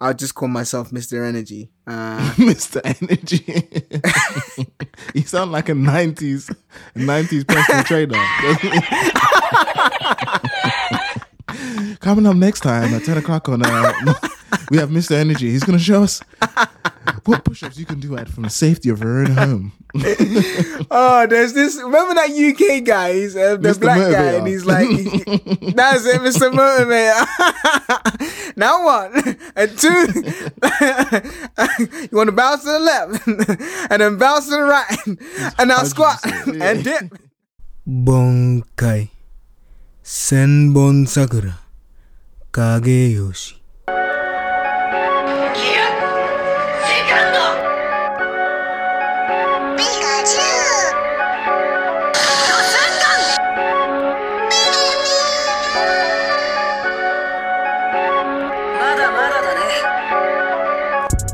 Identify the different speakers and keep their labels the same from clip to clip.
Speaker 1: I'll just call myself Mr. Energy. Uh,
Speaker 2: Mr. Energy. you sound like a nineties nineties personal trainer. Coming up next time at ten o'clock on uh, we have Mr. Energy. He's gonna show us what push-ups you can do at from the safety of your own home.
Speaker 1: oh, there's this. Remember that UK guy? He's uh, the
Speaker 2: Mr.
Speaker 1: black guy, and he's like, "That's it, Mr. Motivator." now what? And two, you want to bounce to the left, and then bounce to the right, and now squat
Speaker 2: 100%,
Speaker 1: and dip. Bankai, Senbon Sakura, Kage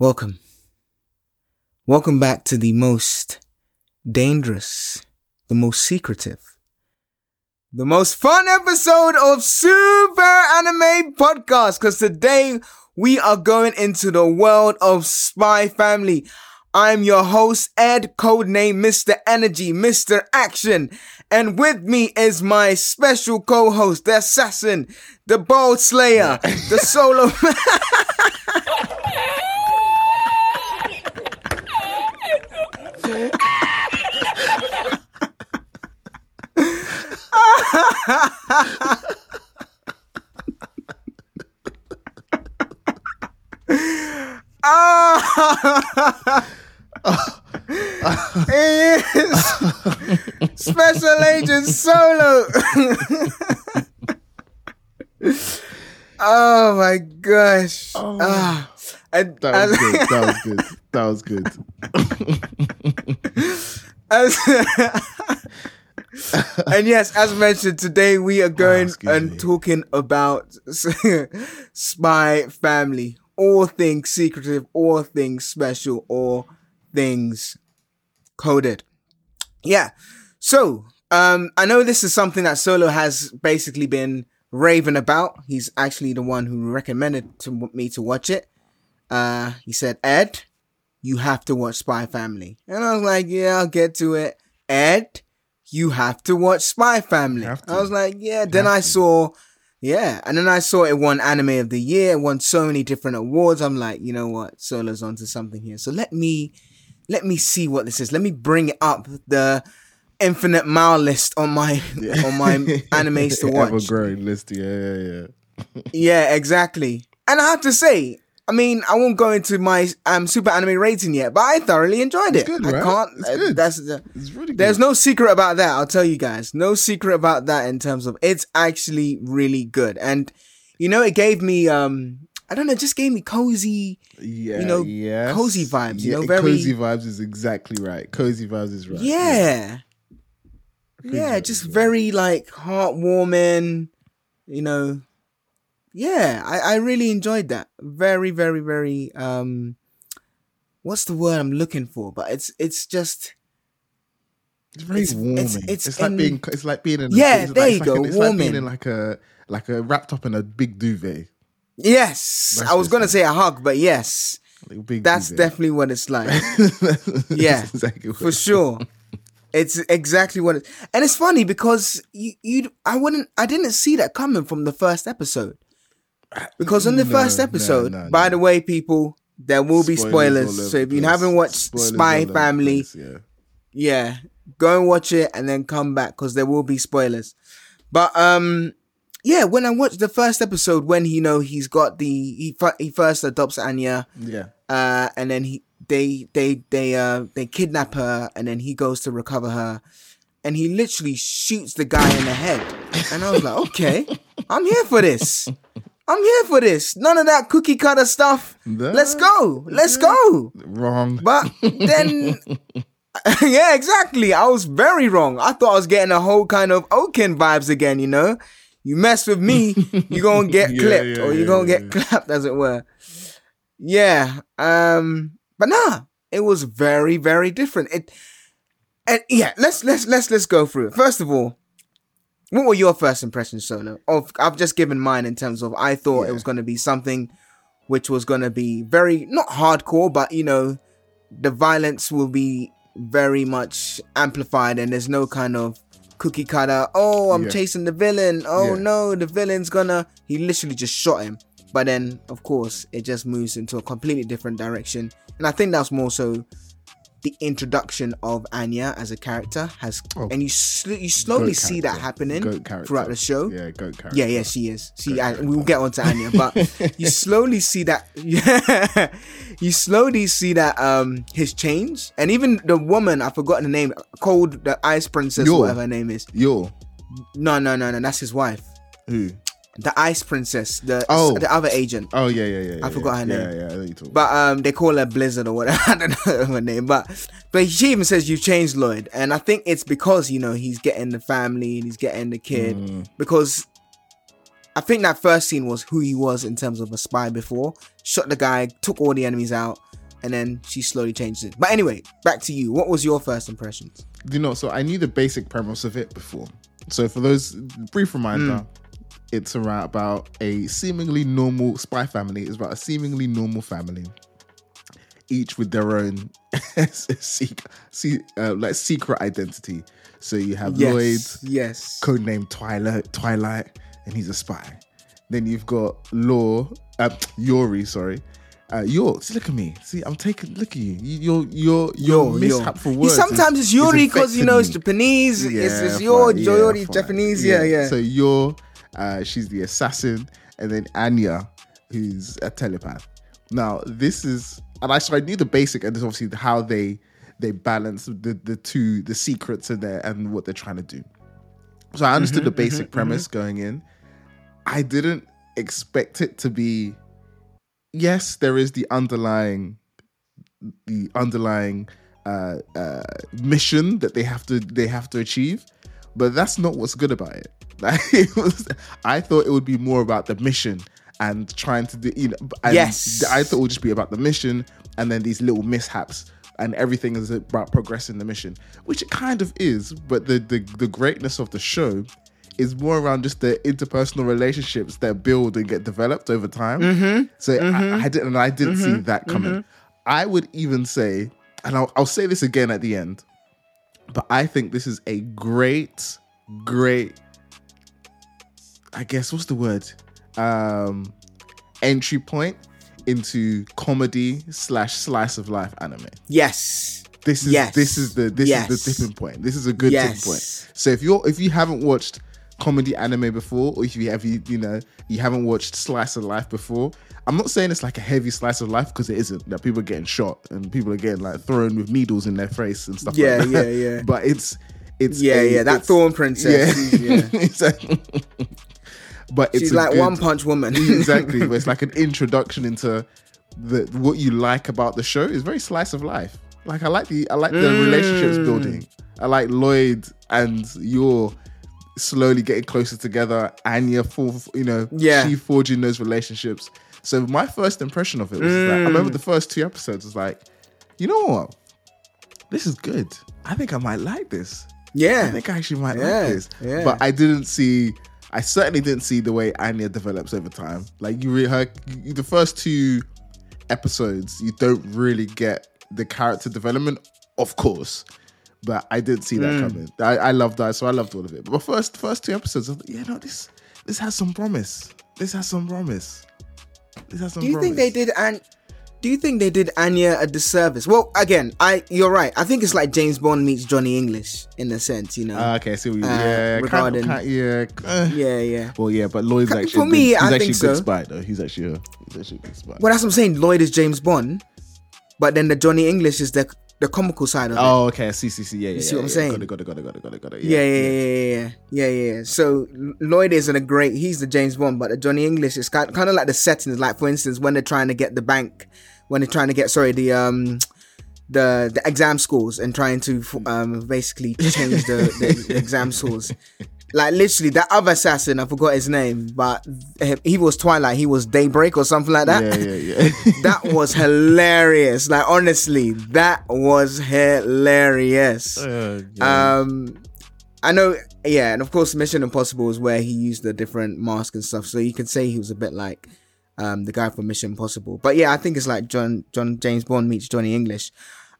Speaker 1: Welcome. Welcome back to the most dangerous, the most secretive, the most fun episode of Super Anime Podcast. Because today we are going into the world of Spy Family. I'm your host, Ed, codename Mr. Energy, Mr. Action. And with me is my special co-host, the assassin, the bold slayer, the solo. Ah! It is Special Agent Solo. oh my gosh. Ah. And
Speaker 2: That
Speaker 1: as-
Speaker 2: was good. That was good. That was good.
Speaker 1: as- and yes, as mentioned, today we are going
Speaker 2: excuse
Speaker 1: and
Speaker 2: me.
Speaker 1: talking about Spy Family. All things secretive, all things special, all things coded. Yeah. So, um, I know this is something that Solo has basically been raving about. He's actually the one who recommended to me to watch it. Uh, he said, Ed, you have to watch Spy Family. And I was like, yeah, I'll get to it. Ed, you have to watch Spy Family. I was like, yeah. Then I
Speaker 2: to.
Speaker 1: saw, yeah. And then I saw it won Anime of the Year, won so many different awards. I'm like, you know what? Solo's onto something here. So let me, let me see what this is. Let me bring it up the infinite mile list on my, on my animes to watch.
Speaker 2: Ever growing list. Yeah, yeah, yeah.
Speaker 1: Yeah, exactly. And I have to say, I mean, I won't go into my um super anime rating yet, but I thoroughly enjoyed it.
Speaker 2: good,
Speaker 1: I
Speaker 2: right?
Speaker 1: can't.
Speaker 2: It's
Speaker 1: uh. That's
Speaker 2: It's really good.
Speaker 1: there's no secret about that. I'll tell you guys, no secret about that in terms of it's actually really good. And you know, it gave me um, I don't know, just gave me cozy.
Speaker 2: yeah,
Speaker 1: you know,
Speaker 2: yes.
Speaker 1: cozy vibes, you
Speaker 2: Yeah,
Speaker 1: know, very-
Speaker 2: cozy vibes is exactly right. Cozy vibes is right.
Speaker 1: Yeah, yeah,
Speaker 2: vibes,
Speaker 1: just
Speaker 2: yeah.
Speaker 1: very like heartwarming. You know, yeah, I, I really enjoyed that. Very, very, very. Um, what's the word I'm looking for? But it's it's just
Speaker 2: It's very
Speaker 1: It's-
Speaker 2: warming.
Speaker 1: it's-
Speaker 2: It's,
Speaker 1: it's
Speaker 2: like
Speaker 1: in-
Speaker 2: being. It's like being in.
Speaker 1: Yeah,
Speaker 2: it's
Speaker 1: there
Speaker 2: like,
Speaker 1: you go,
Speaker 2: Like, it's like being in like a like a wrapped up in a big duvet.
Speaker 1: yes.
Speaker 2: That's
Speaker 1: I was gonna say a hug, but yes, that's
Speaker 2: duvet.
Speaker 1: definitely what it's like. Yeah,
Speaker 2: exactly
Speaker 1: for sure. It's exactly what it, and it's funny because you you I wouldn't I didn't see that coming from the first episode because on the
Speaker 2: No,
Speaker 1: first episode,
Speaker 2: no,
Speaker 1: by
Speaker 2: no.
Speaker 1: the way, people, there will be spoilers. so if you haven't watched
Speaker 2: Spoilers
Speaker 1: Spy Family,
Speaker 2: place, yeah.
Speaker 1: yeah, go and watch it and then come back because there will be spoilers. But um, yeah, when I watched the first episode, when you know he's got the he he first adopts Anya,
Speaker 2: Yeah.
Speaker 1: uh, and then he they they they uh they kidnap her, and then he goes to recover her, and he literally shoots the guy in the head, and I was like, okay, I'm here for this. I'm here for this. None of that cookie cutter stuff.
Speaker 2: Nah.
Speaker 1: Let's go. Let's go.
Speaker 2: Wrong.
Speaker 1: But then, yeah, exactly. I was very wrong. I thought I was getting a whole kind of Oaken vibes again, you know? You mess with me, you're going to get
Speaker 2: Yeah,
Speaker 1: clipped
Speaker 2: yeah,
Speaker 1: or you're
Speaker 2: yeah,
Speaker 1: going to
Speaker 2: yeah.
Speaker 1: get clapped, as it were. Yeah. Um, but nah, it was very, very different. It, and yeah, let's, let's, let's, let's go through it. First of all, what were your first impressions, Solo? Of I've just given mine in terms of I thought it was going to be something which was going to be very not hardcore, but you know, the violence will be very much amplified, and there's no kind of cookie cutter. Oh, I'm
Speaker 2: Yeah.
Speaker 1: chasing the villain. Oh
Speaker 2: Yeah.
Speaker 1: no, the villain's gonna. He literally just shot him. But then, of course, it just moves into a completely different direction, and I think that's more so the introduction of Anya as a character has,
Speaker 2: Oh.
Speaker 1: and you sl- you slowly see that happening throughout the show.
Speaker 2: Yeah, goat character.
Speaker 1: Yeah, yeah, she is. See, I, we'll get on to Anya, but you slowly see that. Yeah, you slowly see that um his change, and even the woman I forgot the name, called the Ice Princess,
Speaker 2: Yor.
Speaker 1: whatever her name is.
Speaker 2: Yo,
Speaker 1: No, no, no, no, that's his wife,
Speaker 2: who?
Speaker 1: The Ice Princess, the
Speaker 2: Oh.
Speaker 1: the other agent.
Speaker 2: Oh yeah, yeah, yeah.
Speaker 1: I
Speaker 2: yeah,
Speaker 1: forgot her name.
Speaker 2: Yeah, yeah. I know.
Speaker 1: But um, they call her Blizzard or whatever. I don't know her name, but but she even says you've changed Lloyd, and I think it's because you know he's getting the family and he's getting the kid
Speaker 2: Mm.
Speaker 1: because I think that first scene was who he was in terms of a spy before. Shot the guy, took all the enemies out, and then she slowly changed it. But anyway, back to you. What was your first impressions?
Speaker 2: you know, so I knew the basic premise of it before. So for those brief reminder, it's around about a seemingly normal spy family. It's about a seemingly normal family, each with their own secret, uh, like secret identity. So you have Lloyd,
Speaker 1: Yes, yes,
Speaker 2: codename Twilight, Twilight, and he's a spy. Then you've got Law, uh, Yori, sorry. Uh, Yor, see, look at me. See, I'm taking. Look at you. You- Your your your
Speaker 1: Yo,
Speaker 2: mishap for words.
Speaker 1: sometimes it's Yuri
Speaker 2: is
Speaker 1: because you know it's. Japanese. it's it's
Speaker 2: fine,
Speaker 1: your
Speaker 2: yeah,
Speaker 1: Yori
Speaker 2: fine.
Speaker 1: Japanese. Yeah, yeah.
Speaker 2: So you're, uh, she's the assassin, and then Anya, who's a telepath. Now this is, and I so I knew the basic, and this is obviously how they they balance the the two the secrets in there and what they're trying to do. So I understood
Speaker 1: Mm-hmm,
Speaker 2: the basic premise going in. I didn't expect it to be. Yes, there is the underlying the underlying uh, uh, mission that they have to they have to achieve, but that's not what's good about it. Like, it was, I thought it would be more about the mission and trying to do you know. And
Speaker 1: Yes.
Speaker 2: I thought it would just be about the mission and then these little mishaps and everything is about progressing the mission, which it kind of is. But the the, the greatness of the show is more around just the interpersonal relationships that build and get developed over time.
Speaker 1: Mm-hmm.
Speaker 2: So I, mm-hmm. I didn't, and I didn't see mm-hmm. that coming. Mm-hmm. I would even say, and I'll, I'll say this again at the end, but I think this is a great, great. I guess what's the word? Um, entry point into comedy slash slice of life anime.
Speaker 1: Yes.
Speaker 2: This is
Speaker 1: Yes.
Speaker 2: this is the this
Speaker 1: Yes.
Speaker 2: is the tipping point. This is a good
Speaker 1: Yes.
Speaker 2: tipping point. So if you're if you haven't watched comedy anime before, or if you have you you know you haven't watched slice of life before, I'm not saying it's like a heavy slice of life because it isn't. That people are getting shot and people are getting like thrown with needles in their face and stuff.
Speaker 1: Yeah,
Speaker 2: like that.
Speaker 1: yeah, yeah.
Speaker 2: But it's it's
Speaker 1: Yeah,
Speaker 2: a-
Speaker 1: yeah. That thorn princess. Yeah.
Speaker 2: exactly. But it's
Speaker 1: She's like
Speaker 2: good-
Speaker 1: one punch woman.
Speaker 2: exactly. But it's like an introduction into the what you like about the show. It's very slice of life. Like I like the I like the
Speaker 1: Mm.
Speaker 2: relationships building. I like Lloyd and you're slowly getting closer together. Anya, for you know,
Speaker 1: Yeah.
Speaker 2: she forging those relationships. So my first impression of it was that I
Speaker 1: Mm.
Speaker 2: remember the first two episodes was like, you know what? This is good. I think I might like this.
Speaker 1: Yeah.
Speaker 2: I think I actually might
Speaker 1: Yeah,
Speaker 2: like this.
Speaker 1: yeah.
Speaker 2: But I didn't see. I certainly didn't see the way Anya develops over time. Like you, re- her, you, the first two episodes, you don't really get the character development, of course. But I didn't see that
Speaker 1: Mm.
Speaker 2: coming. I, I loved that, so I loved all of it. But the first first two episodes, like, yeah, no, this this has some promise. This has some promise. This has some.
Speaker 1: Do you think they did and do you think they did Anya a disservice? Well, again, I you're right. I think it's like James Bond meets Johnny English in a sense, you know.
Speaker 2: Ah, okay, I see.
Speaker 1: Uh,
Speaker 2: yeah, kind of-
Speaker 1: regarding-
Speaker 2: kind- yeah. uh,
Speaker 1: yeah, yeah.
Speaker 2: Well, yeah, but Lloyd's
Speaker 1: For
Speaker 2: actually a
Speaker 1: me,
Speaker 2: good, he's
Speaker 1: I
Speaker 2: actually
Speaker 1: think
Speaker 2: a good
Speaker 1: so.
Speaker 2: spy though. He's actually a he's actually a good spy.
Speaker 1: Well, that's what I'm saying. Lloyd is James Bond, but then the Johnny English is the the comical side of it.
Speaker 2: Oh, okay. See, see, see. Yeah, yeah.
Speaker 1: see what I'm
Speaker 2: yeah,
Speaker 1: saying?
Speaker 2: Got it, got it, got it, got it, got it, got it.
Speaker 1: Yeah, yeah, yeah, yeah, yeah, yeah. So Lloyd isn't a great. He's the James Bond, but the Johnny English is kind kind of like the settings. Like for instance, when they're trying to get the bank, when they're trying to get sorry the um the the exam scores and trying to um basically change the, the, the exam scores. Like literally, that other assassin, I forgot his name, but he was Twilight. He was Daybreak or something like that.
Speaker 2: Yeah, yeah, yeah.
Speaker 1: that was hilarious. Like honestly, that was hilarious.
Speaker 2: Uh, yeah.
Speaker 1: Um, I know, yeah, and of course, Mission Impossible is where he used the different mask and stuff. So you can say he was a bit like um the guy from Mission Impossible. But yeah, I think it's like John John James Bond meets Johnny English.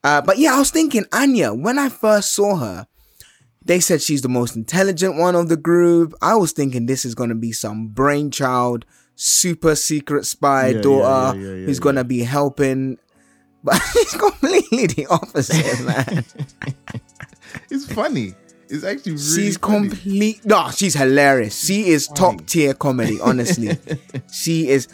Speaker 1: Uh, but yeah, I was thinking Anya when I first saw her. They said she's the most intelligent one of the group. I was thinking this is gonna be some brainchild, super secret spy
Speaker 2: Yeah,
Speaker 1: daughter
Speaker 2: yeah, yeah,
Speaker 1: who's
Speaker 2: yeah.
Speaker 1: gonna be helping. But she's completely the opposite, man.
Speaker 2: it's funny. It's actually really
Speaker 1: She's
Speaker 2: funny.
Speaker 1: complete. No, she's hilarious. She is top tier comedy. Honestly, she is.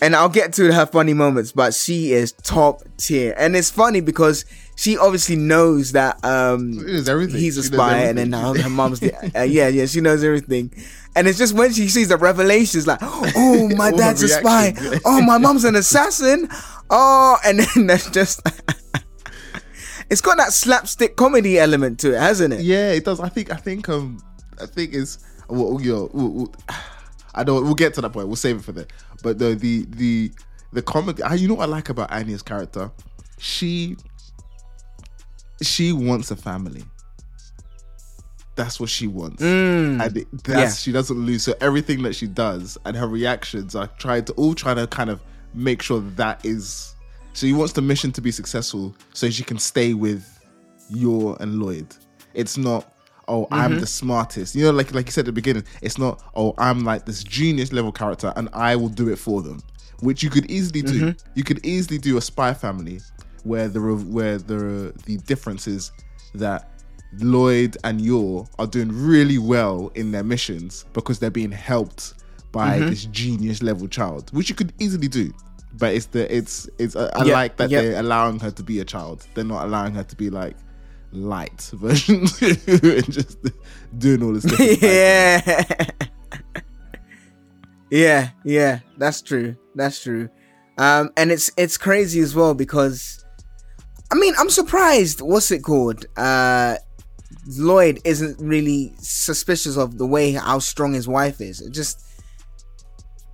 Speaker 1: And I'll get to her funny moments, but she is top tier. And it's funny because she obviously knows that um he's a spy, and then her, her mom's the, uh, yeah, yeah, she knows everything. And it's just when she sees the revelations, like, oh, my dad's a spy. Oh, my mom's an assassin. Oh, and then that's just. it's got that slapstick comedy element to it, hasn't it?
Speaker 2: Yeah, it does. I think. I think. Um. I think it's. Well, you know, we'll, we'll, I don't. We'll get to that point. We'll save it for that. But the the the the comedy. I, you know what I like about Anya's character? She. She wants a family. That's what she wants.
Speaker 1: Mm.
Speaker 2: and it, that's
Speaker 1: Yeah.
Speaker 2: she doesn't lose. So everything that she does and her reactions are trying to all trying to kind of make sure that is. So he wants the mission to be successful, so she can stay with Yor and Lloyd. It's not. Oh, I'm the smartest. You know, like like you said at the beginning, it's not. Oh, I'm like this genius level character, and I will do it for them. Which you could easily do. You could easily do a spy family, where the re- where the the difference is that Lloyd and Yor are doing really well in their missions because they're being helped by
Speaker 1: Mm-hmm.
Speaker 2: this genius level child, which you could easily do. But it's the it's it's I I
Speaker 1: Yep,
Speaker 2: like that
Speaker 1: yep.
Speaker 2: they're allowing her to be a child. They're not allowing her to be like light version and just doing all this. different
Speaker 1: yeah. yeah, yeah, that's true. That's true. Um, and it's it's crazy as well because I mean I'm surprised. What's it called? Uh, Lloyd isn't really suspicious of the way how strong his wife is. It just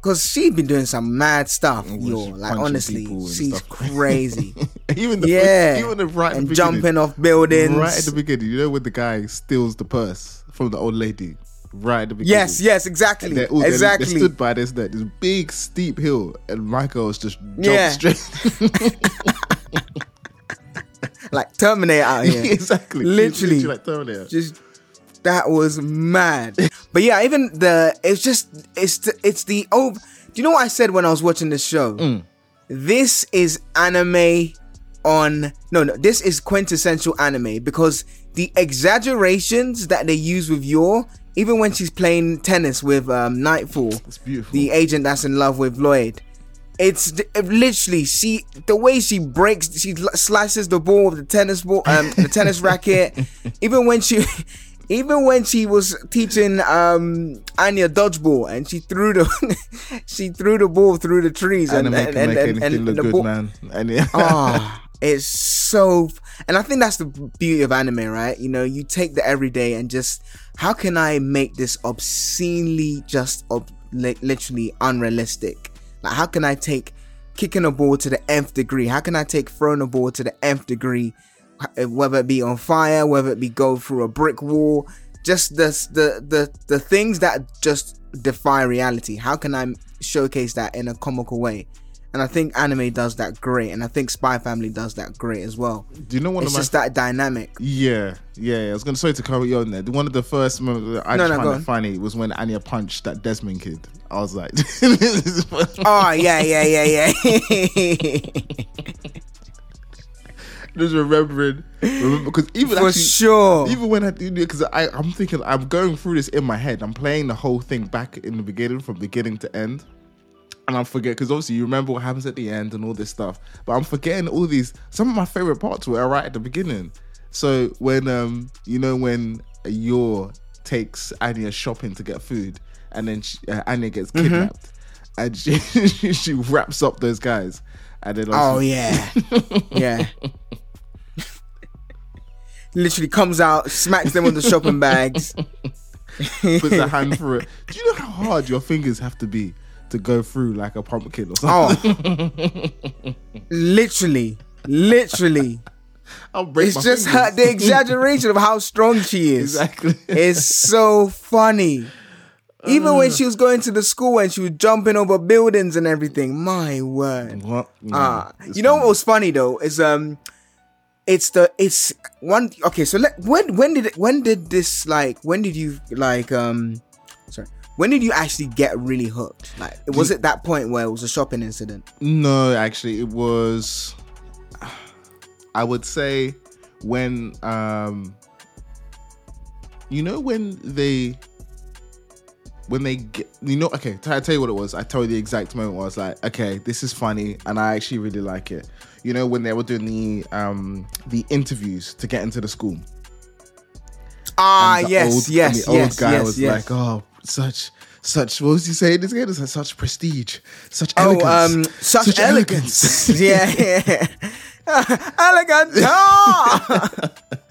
Speaker 1: because she's been doing some mad stuff. Yo, like honestly, she's
Speaker 2: stuff.
Speaker 1: crazy.
Speaker 2: even the
Speaker 1: yeah,
Speaker 2: even the right
Speaker 1: and jumping off buildings.
Speaker 2: right at the beginning. You know when the guy steals the purse from the old lady, right at the beginning.
Speaker 1: yes, yes, exactly,
Speaker 2: They're,
Speaker 1: exactly.
Speaker 2: They stood by this that this big steep hill, and Michael's just jumped
Speaker 1: Yeah.
Speaker 2: straight.
Speaker 1: like Terminator out here.
Speaker 2: exactly,
Speaker 1: Literally.
Speaker 2: like Terminator.
Speaker 1: just that was mad. But yeah, even the it's just it's the, it's the oh. Do you know what I said when I was watching this show?
Speaker 2: Mm.
Speaker 1: This is anime on no no. This is quintessential anime because the exaggerations that they use with Yor, even when she's playing tennis with um, Nightfall, the agent that's in love with Lloyd. It's literally she the way she breaks she slices the ball with the tennis ball um the tennis racket even when she even when she was teaching um Anya dodgeball and she threw the she threw the ball through the trees and and, and, and,
Speaker 2: anything
Speaker 1: and the
Speaker 2: good,
Speaker 1: ball
Speaker 2: man. And
Speaker 1: oh, it's so, and I think that's the beauty of anime, right? You know, you take the everyday and just, how can I make this obscenely just ob- literally unrealistic? Like, how can I take kicking a ball to the nth degree? How can I take throwing a ball to the nth degree? Whether it be on fire, whether it be go through a brick wall, just the the the the things that just defy reality. How can I showcase that in a comical way? And I think anime does that great, and I think Spy Family does that great as well.
Speaker 2: Do you know one
Speaker 1: It's
Speaker 2: of my
Speaker 1: just that dynamic.
Speaker 2: Yeah, yeah. I was gonna say to carry you on there. One of the first moments that I
Speaker 1: No, no,
Speaker 2: found it funny was when Anya punched that Desmond kid. I was like, this is funny.
Speaker 1: Oh yeah, yeah, yeah, yeah.
Speaker 2: just remembering, remember, because even
Speaker 1: For
Speaker 2: actually,
Speaker 1: sure.
Speaker 2: even when I do because I I'm thinking I'm going through this in my head. I'm playing the whole thing back in the beginning from beginning to end, and I'm forgetting because obviously you remember what happens at the end and all this stuff, but I'm forgetting all these. Some of my favorite parts were right at the beginning. So when um you know when Yor takes Anya shopping to get food, and then she, uh, Anya gets
Speaker 1: Mm-hmm.
Speaker 2: kidnapped, and she she wraps up those guys, and then
Speaker 1: Oh yeah, yeah. Literally comes out, smacks them on the shopping bags.
Speaker 2: puts a hand through it. Do you know how hard your fingers have to be to go through like a pumpkin or something?
Speaker 1: Oh, literally, literally.
Speaker 2: I'll break
Speaker 1: It's just her, the exaggeration of how strong she is.
Speaker 2: exactly.
Speaker 1: It's so funny. Even when she was going to the school and she was jumping over buildings and everything. My word.
Speaker 2: What?
Speaker 1: Ah, you know
Speaker 2: funny.
Speaker 1: what was funny though is um, it's the it's one. Okay, so let when when did it, when did this like when did you like um, when did you actually get really hooked? Like was it that point where it was a shopping incident?
Speaker 2: No, actually, it was. I would say when um, you know when they when they get you know okay I tell you what it was I tell you the exact moment where I was like okay this is funny and I actually really like it you know when they were doing the um the interviews to get into the school
Speaker 1: Ah
Speaker 2: the
Speaker 1: yes
Speaker 2: old,
Speaker 1: yes
Speaker 2: and the old guy
Speaker 1: yes
Speaker 2: was
Speaker 1: yes.
Speaker 2: like oh such such what was he saying this again it's like such prestige such
Speaker 1: Oh,
Speaker 2: elegance
Speaker 1: um, such, elegance. yeah, yeah. elegant.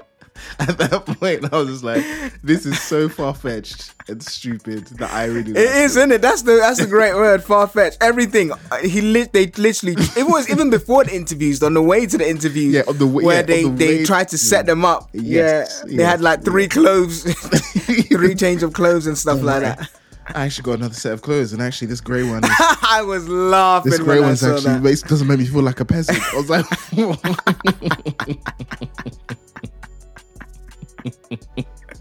Speaker 2: At that point, I was just like, "This is so far fetched and stupid that I really."
Speaker 1: It is, isn't it? That's the that's a great word. Far fetched. Everything. Uh, He lit. They literally. It was even before the interviews. On the way to the interviews.
Speaker 2: Yeah, on the way-
Speaker 1: where
Speaker 2: yeah,
Speaker 1: they
Speaker 2: the
Speaker 1: they
Speaker 2: way-
Speaker 1: tried to set them up.
Speaker 2: Yes,
Speaker 1: yeah, they had like three clothes, three change of clothes and stuff like that.
Speaker 2: I actually got another set of clothes, and actually, this grey one, is,
Speaker 1: I was laughing
Speaker 2: this grey
Speaker 1: I
Speaker 2: one's actually
Speaker 1: that.
Speaker 2: doesn't make me feel like a peasant. I was like,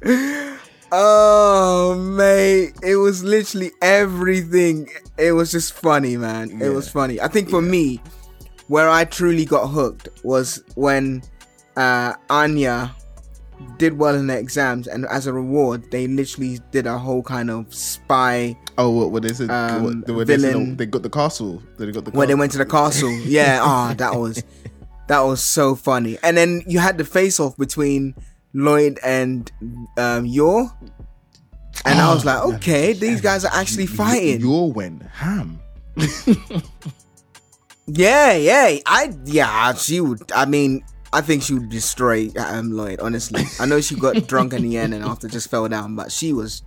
Speaker 1: Oh mate, it was literally everything. It was just funny, man. It was funny. I think for me, where I truly got hooked was when uh, Anya did well in the exams, and as a reward, they literally did a whole kind of spy
Speaker 2: "Oh, what? What they said?
Speaker 1: Um,
Speaker 2: what, they,
Speaker 1: villain-
Speaker 2: they got the castle. They got the
Speaker 1: when they went to the castle. Yeah, ah, that was that was so funny. And then you had the face off between Lloyd and um Yor. And I was like,
Speaker 2: Oh,
Speaker 1: okay, these guys are actually fighting.
Speaker 2: Yor went ham.
Speaker 1: Yeah, yeah. I yeah, she would I mean, I think she would destroy um Lloyd, honestly. I know she got drunk in the end and after just fell down, but she was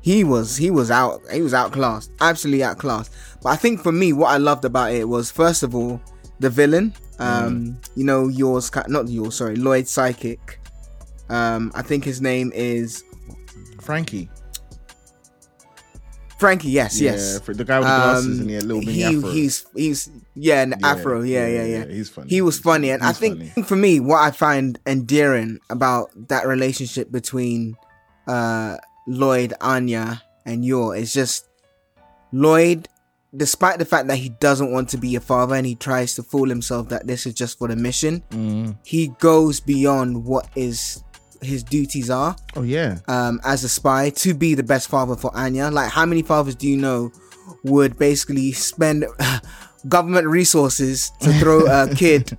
Speaker 1: he was he was out he was outclassed. Absolutely outclassed. But I think for me what I loved about it was first of all the villain. Um, you know, yours not yours, sorry, Lloyd psychic. Um, I think his name is
Speaker 2: Franky.
Speaker 1: Franky, yes,
Speaker 2: Yeah,
Speaker 1: yes.
Speaker 2: for the guy with the glasses
Speaker 1: Um,
Speaker 2: and the little mini
Speaker 1: he,
Speaker 2: afro.
Speaker 1: He's he's yeah, an
Speaker 2: Yeah,
Speaker 1: afro. Yeah, yeah, yeah.
Speaker 2: He's funny.
Speaker 1: He was funny, and I think
Speaker 2: funny.
Speaker 1: for me, what I find endearing about that relationship between uh, Lloyd, Anya, and Yor is just Lloyd. Despite the fact that he doesn't want to be a father and he tries to fool himself that this is just for the mission,
Speaker 2: Mm.
Speaker 1: he goes beyond what is his duties are
Speaker 2: Oh yeah.
Speaker 1: um, as a spy to be the best father for Anya. Like, how many fathers do you know would basically spend government resources to throw a kid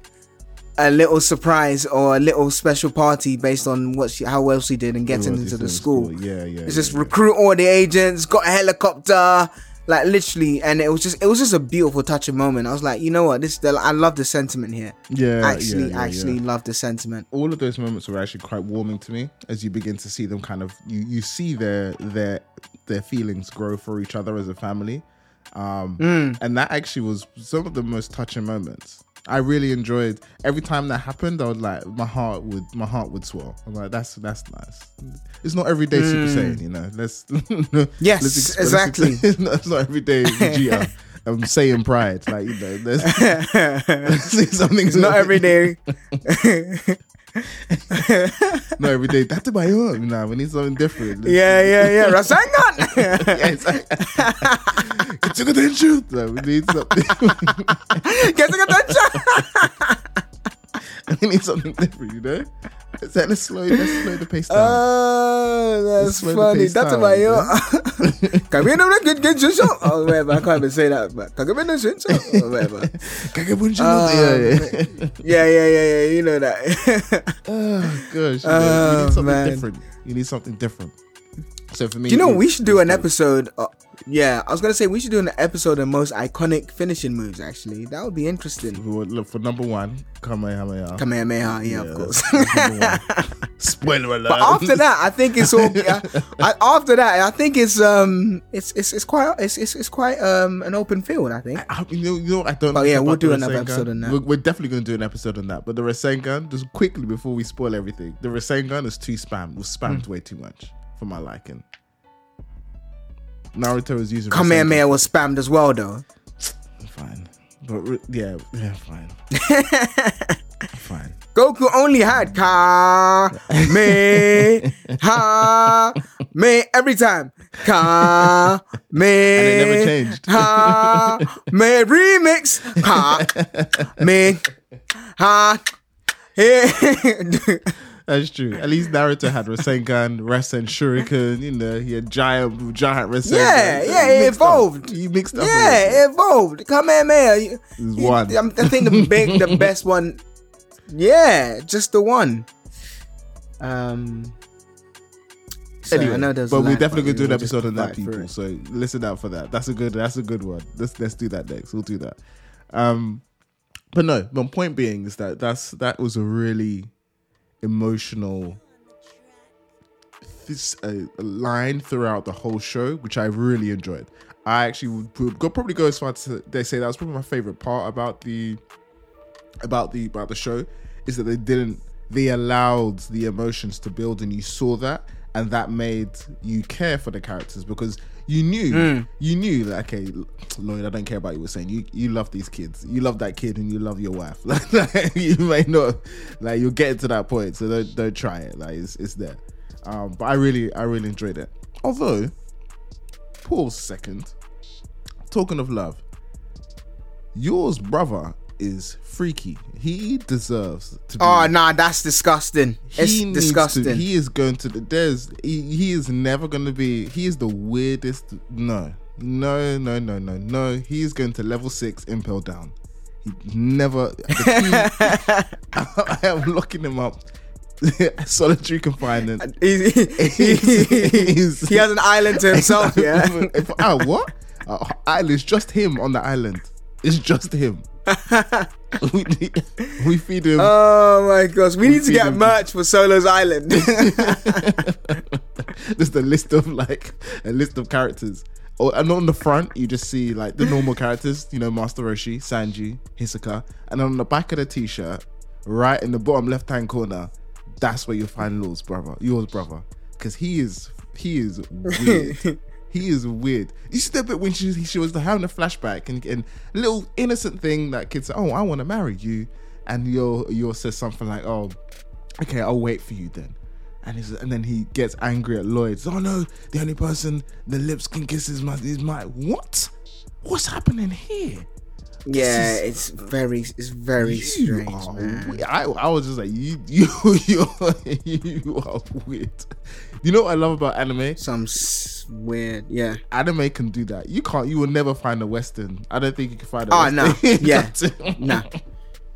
Speaker 1: a little surprise or a little special party based on what she, how well she did and
Speaker 2: getting
Speaker 1: into the
Speaker 2: in
Speaker 1: school?
Speaker 2: Yeah, yeah.
Speaker 1: It's
Speaker 2: yeah,
Speaker 1: just
Speaker 2: yeah.
Speaker 1: recruit all the agents, got a helicopter, like literally, and it was just it was just a beautiful touching moment. I was like, you know what, this the, I love the sentiment here.
Speaker 2: Yeah,
Speaker 1: actually,
Speaker 2: yeah, yeah,
Speaker 1: actually
Speaker 2: yeah.
Speaker 1: love the sentiment.
Speaker 2: all of those moments were actually quite warming to me as you begin to see them kind of you you see their their their feelings grow for each other as a family um
Speaker 1: Mm.
Speaker 2: and that actually was some of the most touching moments i really enjoyed every time that happened i was like my heart would my heart would swell i'm like that's that's nice it's not every day super saiyan you know let's
Speaker 1: Mm. Yes,
Speaker 2: exp-
Speaker 1: exactly.
Speaker 2: it's not, it's not every day vegeta i'm saying pride like you know there's, there's something
Speaker 1: It's not every day.
Speaker 2: Not every day that's my own nah we need something different Let's-
Speaker 1: Yeah, yeah, yeah.
Speaker 2: It's like, get your attention. No, we need something.
Speaker 1: Getting attention.
Speaker 2: we need something different, you know. So let's slow, let's slow the pace down.
Speaker 1: Oh, that's funny. That's why yo. Know get get your show? Oh, whatever. I can't even say that, but know show? Oh, whatever.
Speaker 2: Kage Bunshin
Speaker 1: Um,
Speaker 2: yeah, yeah.
Speaker 1: yeah, yeah, yeah, yeah. You know that.
Speaker 2: Oh gosh, you, know, you
Speaker 1: Oh,
Speaker 2: need something
Speaker 1: man.
Speaker 2: different. You need something different. So for me,
Speaker 1: Do you know
Speaker 2: it-
Speaker 1: we should do an episode? Uh, yeah, I was gonna say we should do an episode of most iconic finishing moves. Actually, that would be interesting.
Speaker 2: like- look for number one, Kamehameha.
Speaker 1: Kamehameha, yeah, of course.
Speaker 2: that's number one. Spoiler alert.
Speaker 1: But after that, I think it's all. Yeah, I, after that, I think it's um, it's it's it's quite it's it's, it's quite um an open field. I think.
Speaker 2: I, you know, you know, I don't.
Speaker 1: But
Speaker 2: know
Speaker 1: yeah, we'll do another
Speaker 2: Rasengan.
Speaker 1: episode on that.
Speaker 2: We're, we're definitely going to do an episode on that. But the Rasengan, just quickly before we spoil everything, the Rasengan is too spammed. Was spammed
Speaker 1: Hmm.
Speaker 2: way too much for my liking. Naruto is using
Speaker 1: Kamehameha was spammed as well, though.
Speaker 2: Fine, but re- yeah, yeah, fine, fine.
Speaker 1: Goku only had Ka Me Ha Me every time. Ka Me
Speaker 2: And it never changed.
Speaker 1: Ha Me remix Ha Me Ha Hey.
Speaker 2: That's true. At least Naruto had Rasengan, Rasen Shuriken. You know, he had giant, giant Rasengan.
Speaker 1: Yeah,
Speaker 2: So
Speaker 1: yeah,
Speaker 2: he
Speaker 1: it
Speaker 2: mixed up.
Speaker 1: evolved.
Speaker 2: He mixed up.
Speaker 1: Yeah, it evolved. You-
Speaker 2: There's
Speaker 1: you-
Speaker 2: one.
Speaker 1: I think the big, the best one. Yeah, just the one. Um. so
Speaker 2: anyway,
Speaker 1: I know there's
Speaker 2: but we're definitely gonna do an episode on that, people. So listen out for that. That's a good. That's a good one. Let's let's do that next. We'll do that. Um, but no. My point being is that that's that was a really emotional this uh, line throughout the whole show, which I really enjoyed. I actually would probably go as far to they say that was probably my favorite part about the about the about the show is that they didn't they allowed the emotions to build and you saw that and that made you care for the characters because you knew. You knew that okay Lloyd I don't care about you were saying. You you love these kids. You love that kid and you love your wife. Like you may not like you'll get to that point so don't don't try it. Like it's, it's there. Um but I really I really enjoyed it. Although pause second. Talking of love Yor's brother is freaky he deserves to be
Speaker 1: Oh nah, that's disgusting. It's disgusting.
Speaker 2: To, he is going to. There's. He, he is never going to be. He is the weirdest. No, no, no, no, no, no. He is going to level six, impel down. He never. key- I am locking him up. Solitary confinement.
Speaker 1: He- he, he- he has an island to himself. Yeah.
Speaker 2: If- ah, what? Uh, island. It's just him on the island. It's just him. we, we feed him.
Speaker 1: Oh my gosh, we need to get
Speaker 2: him-
Speaker 1: merch for Solo's Island.
Speaker 2: just a list of like a list of characters. Or and on the front, you just see like the normal characters, you know, Master Roshi, Sanji, Hisoka, and on the back of the t-shirt, right in the bottom left-hand corner, that's where you'll find Law's brother, Yor's brother, because he is he is weird. He is weird. You see that bit when she she was having a flashback and, and little innocent thing that kid said, "Oh, I want to marry you," and Yo Yo says something like, "Oh, okay, I'll wait for you then." And, and then he gets angry at Lloyd. Oh no, the only person the lips can kiss is my is my what? What's happening here?
Speaker 1: Yeah,
Speaker 2: is-
Speaker 1: it's very, it's very strange,
Speaker 2: are
Speaker 1: man.
Speaker 2: I, I was just like you you you you are weird. You know what I love about anime?
Speaker 1: Some s- weird, yeah.
Speaker 2: Anime can do that. You can't. You will never find a western. I don't think you can find a.
Speaker 1: Oh no, yeah, nah.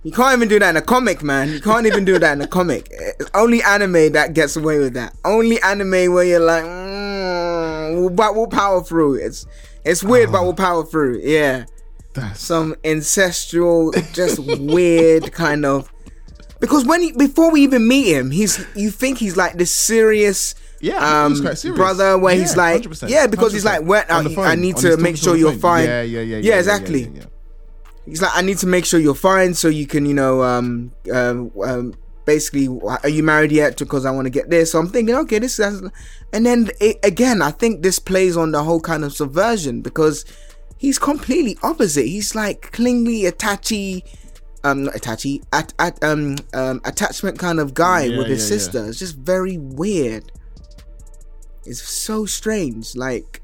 Speaker 1: You can't even do that in a comic, man. You can't even do that in a comic. It's only anime that gets away with that. Only anime where you're like, mm, but we'll power through. It's it's weird, but we'll power through. Yeah,
Speaker 2: That's
Speaker 1: some ancestral, just weird kind of. Because when he before we even meet him, he's you think he's like this serious.
Speaker 2: Yeah,
Speaker 1: um, brother, where he's like,
Speaker 2: 100%,
Speaker 1: yeah, because he's like,
Speaker 2: 100%. the
Speaker 1: I,
Speaker 2: phone,
Speaker 1: I need to make sure you're
Speaker 2: phone.
Speaker 1: fine.
Speaker 2: Yeah, yeah, yeah,
Speaker 1: yeah, exactly.
Speaker 2: yeah, yeah.
Speaker 1: He's like, I need to make sure you're fine, so you can, you know, um, um, um basically, are you married yet? Because I want to get this. So I'm thinking, okay, this is, and then it, again, I think this plays on the whole kind of subversion because he's completely opposite. He's like clingy, attachy, um, not attachy, at, at um, um, attachment kind of guy
Speaker 2: Yeah,
Speaker 1: with his
Speaker 2: yeah, yeah.
Speaker 1: sister. It's just very weird. It's so strange, like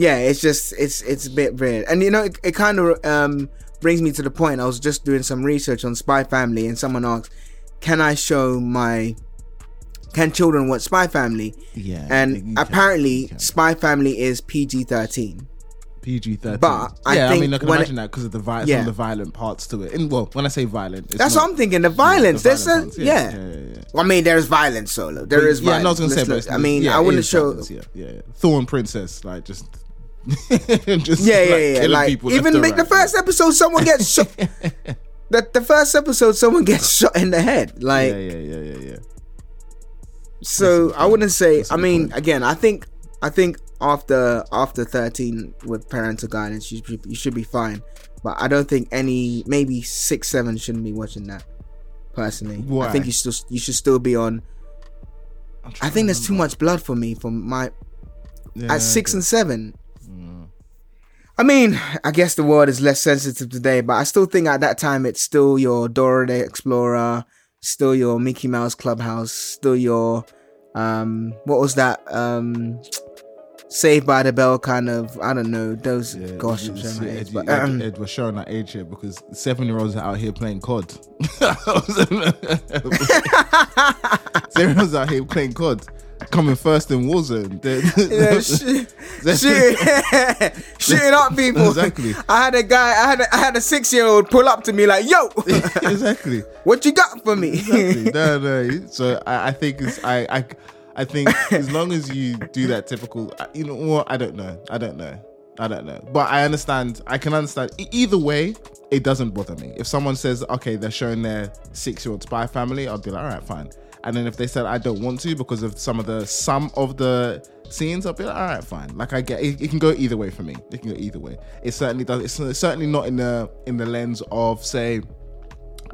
Speaker 1: yeah it's just it's it's a bit weird and you know it, it kind of um brings me to the point i was just doing some research on spy family and someone asked can i show my can children watch Spy Family?
Speaker 2: Yeah,
Speaker 1: And apparently. Spy Family is PG thirteen.
Speaker 2: PG thirteen.
Speaker 1: But I
Speaker 2: yeah, I mean, I can imagine that because of the vi-
Speaker 1: Yeah.
Speaker 2: the violent parts to it. And well, when I say violent,
Speaker 1: That's
Speaker 2: not-
Speaker 1: what I'm thinking. The violence.
Speaker 2: the
Speaker 1: There's a,
Speaker 2: violent parts,
Speaker 1: yeah.
Speaker 2: yeah, yeah, yeah.
Speaker 1: Well, I mean, there's violence solo. There is
Speaker 2: yeah,
Speaker 1: violence.
Speaker 2: I was gonna say,
Speaker 1: Let's
Speaker 2: but
Speaker 1: look- I mean,
Speaker 2: yeah,
Speaker 1: I
Speaker 2: it
Speaker 1: wouldn't show.
Speaker 2: violence, Yeah, yeah, yeah. Thorn Princess, like just, just
Speaker 1: Yeah, yeah,
Speaker 2: like,
Speaker 1: yeah.
Speaker 2: killing
Speaker 1: Like even make the first episode, someone gets shot. the the first episode, someone gets shot in the head. Like
Speaker 2: Yeah, yeah, yeah, yeah, yeah.
Speaker 1: so, I wouldn't say.
Speaker 2: A
Speaker 1: I mean, again, I think I think after after 13 with parental guidance, you should, you should be fine. But I don't think any maybe six seven shouldn't be watching that. Personally, I think you still you should still be on. I think there's too much blood for me from my
Speaker 2: Yeah,
Speaker 1: at six and seven.
Speaker 2: Mm.
Speaker 1: I mean, I guess the world is less sensitive today, but I still think at that time it's still your Dora the Explorer, still your Mickey Mouse Clubhouse, still your um what was that? Um Saved by the Bell kind of I don't know, those
Speaker 2: Yeah,
Speaker 1: gosh,
Speaker 2: you
Speaker 1: I'm
Speaker 2: see,
Speaker 1: showing my
Speaker 2: Ed,
Speaker 1: age, but
Speaker 2: Ed,
Speaker 1: um,
Speaker 2: Ed was showing that age here because seven year olds are out here playing COD. seven year olds out here playing COD, coming first in Warzone. They're-
Speaker 1: yeah, shit, shit, shooting up people.
Speaker 2: Exactly.
Speaker 1: I had a guy, I had a, I had a six year old pull up to me like, "Yo,
Speaker 2: exactly.
Speaker 1: what you got for me?"
Speaker 2: exactly. No, no. So I, I think it's I, I I think as long as you do that typical, I- you know what? I don't know. I don't know. I don't know. But I understand. I can understand. E- either way, it doesn't bother me. If someone says, okay, they're showing their six-year-old spy family, I'll be like, all right, fine. And then if they said I don't want to because of some of the some of the scenes, I'll be like, all right, fine. Like I get it, it can go either way for me. It can go either way. It certainly does. It's certainly not in the in the lens of say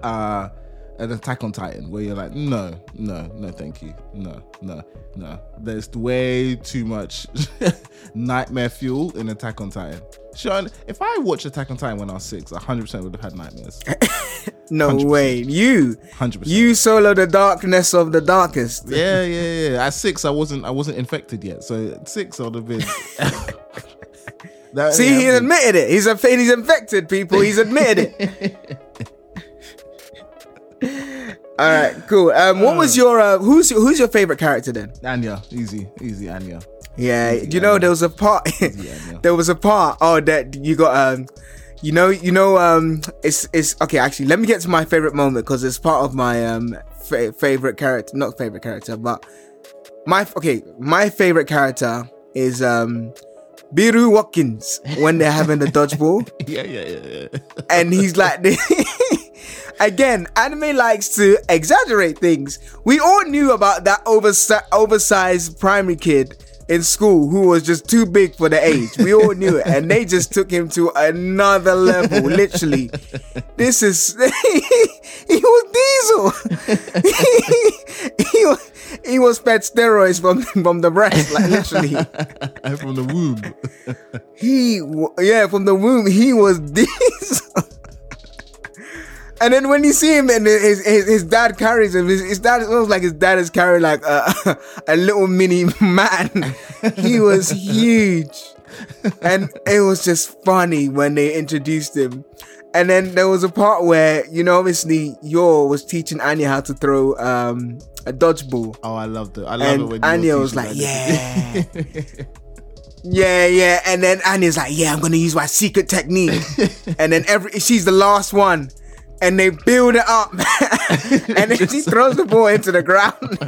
Speaker 2: uh an attack on titan where you're like no no no thank you no no no there's way too much nightmare fuel in attack on titan Sean, if I watched Attack on Titan when I was six, I 100% would have had nightmares.
Speaker 1: no
Speaker 2: 100%.
Speaker 1: way, you,
Speaker 2: 100%.
Speaker 1: you solo the darkness of the darkest.
Speaker 2: yeah, yeah, yeah. At six, I wasn't, I wasn't infected yet. So at six, I would have been. That
Speaker 1: See,
Speaker 2: only
Speaker 1: he admitted it. He's a he's infected people. He's admitted it. All right, cool. Um, what was your uh, who's who's your favorite character then?
Speaker 2: Anya, easy, easy, Anya.
Speaker 1: Yeah,
Speaker 2: Easy,
Speaker 1: you know
Speaker 2: Anya.
Speaker 1: there was a part. There was a part. Oh, that you got. Um, you know, you know. Um, it's it's okay. Actually, let me get to my favorite moment because it's part of my um fa- favorite character. Not favorite character, but my okay. My favorite character is um. Biru Watkins when they're having the dodgeball.
Speaker 2: Yeah, yeah, yeah, yeah.
Speaker 1: and he's like again anime likes to exaggerate things. We all knew about that oversi- oversized primary kid in school who was just too big for the age. We all knew it and they just took him to another level literally. This is he was diesel. He, was he was fed steroids from from the breast like literally.
Speaker 2: From the womb.
Speaker 1: he yeah from the womb he was diesel and then when you see him and his his, his dad carries him his, his dad it like his dad is carrying like a, a little mini man he was huge and it was just funny when they introduced him and then there was a part where you know obviously Yor was teaching Anya how to throw um a dodgeball
Speaker 2: Oh, I loved it. I love it
Speaker 1: and
Speaker 2: when you
Speaker 1: Anya was like, yeah. yeah, yeah. And then Anya's like, yeah, I'm gonna use my secret technique. and then every she's the last one. And they build it up. and then she throws the ball into the ground.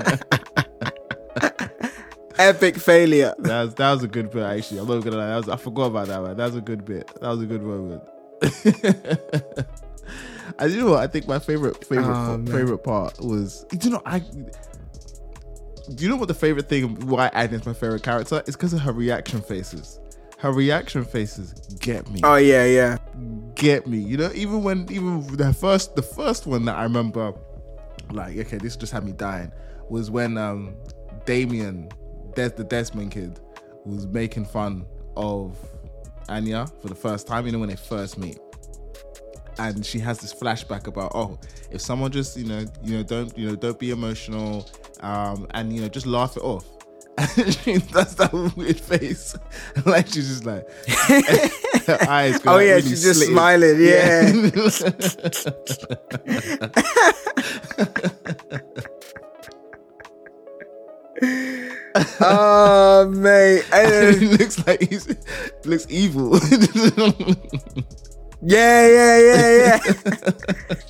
Speaker 1: Epic failure.
Speaker 2: that was that was a good bit actually. I'm not gonna lie. That was, I forgot about that one. That was a good bit. That was a good moment. I you know what I think my favorite favorite
Speaker 1: Oh,
Speaker 2: favorite part was you know I do you know what the favorite thing why Anya's my favorite character is because of her reaction faces. Her reaction faces get me.
Speaker 1: Oh yeah, yeah.
Speaker 2: get me. You know, even when even the first the first one that I remember, like okay, this just had me dying, was when um Damian, Des the Desmond kid, was making fun of Anya for the first time. You know when they first meet. And she has this flashback about oh, if someone just you know you know don't you know don't be emotional, um, and you know just laugh it off. She does that weird face, like she's just like her eyes. go,
Speaker 1: Oh,
Speaker 2: like,
Speaker 1: yeah,
Speaker 2: really
Speaker 1: she's just
Speaker 2: slitted.
Speaker 1: smiling, yeah. oh mate. And then-
Speaker 2: it looks like he's looks evil.
Speaker 1: Yeah, yeah, yeah, yeah.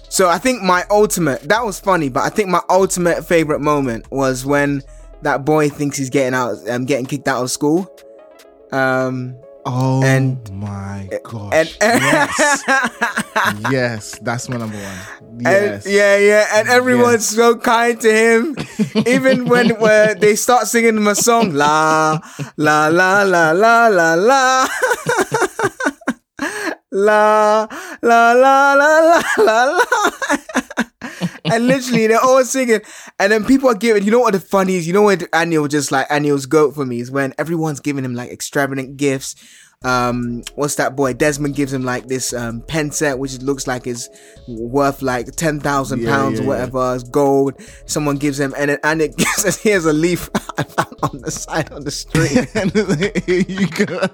Speaker 1: so I think my ultimate that was funny, but I think my ultimate favorite moment was when that boy thinks he's getting out, um, getting kicked out of school. Um,
Speaker 2: oh
Speaker 1: And-
Speaker 2: my gosh!
Speaker 1: and,
Speaker 2: yes, yes, that's my number one. Yes,
Speaker 1: and yeah, yeah, and everyone's so kind to him, even when where they start singing him a song, la la la la la la la. La la la la la la la and literally they're all singing. And then people are giving you know what the funny is? You know what Anya just like Anya's goat for me is when everyone's giving him like extravagant gifts. Um what's that boy? Desmond gives him like this um pen set which looks like is worth like 10,000
Speaker 2: Yeah,
Speaker 1: pounds
Speaker 2: yeah,
Speaker 1: or
Speaker 2: yeah.
Speaker 1: whatever. It's gold. Someone gives him and and it gives us here's a leaf I found on the side of the street.
Speaker 2: Here you go.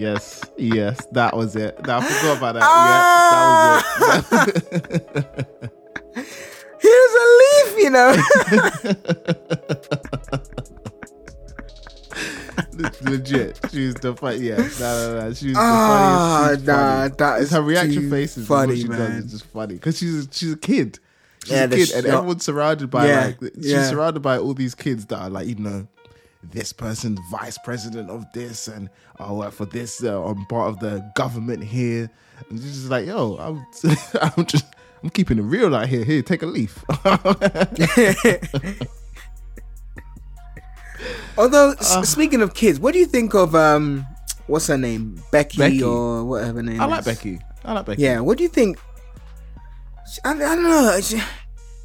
Speaker 2: Yes, yes, that was it. I forgot about that.
Speaker 1: Ah!
Speaker 2: Yeah, that was it.
Speaker 1: here's a leaf you know
Speaker 2: Legit, she's the funny. Yeah, no, no, no. She's the
Speaker 1: Ah,
Speaker 2: funniest. She's
Speaker 1: nah,
Speaker 2: funny.
Speaker 1: that is
Speaker 2: her reaction faces.
Speaker 1: funny,
Speaker 2: what she
Speaker 1: man.
Speaker 2: does is just funny because she's she's a kid. She's
Speaker 1: Yeah,
Speaker 2: a kid, and
Speaker 1: shot-
Speaker 2: everyone's surrounded by
Speaker 1: Yeah,
Speaker 2: like she's
Speaker 1: yeah.
Speaker 2: surrounded by all these kids that are like you know. This person's vice president of this, and I work for this. Uh, I'm part of the government here, and she's just like, "Yo, I'm, I'm just, I'm keeping it real out here. Here, take a leaf."
Speaker 1: Although s- speaking of kids, what do you think of um what's her name? Becky,
Speaker 2: Becky.
Speaker 1: or whatever name
Speaker 2: I
Speaker 1: is.
Speaker 2: like Becky. I like Becky.
Speaker 1: Yeah, what do you think? I, I don't know.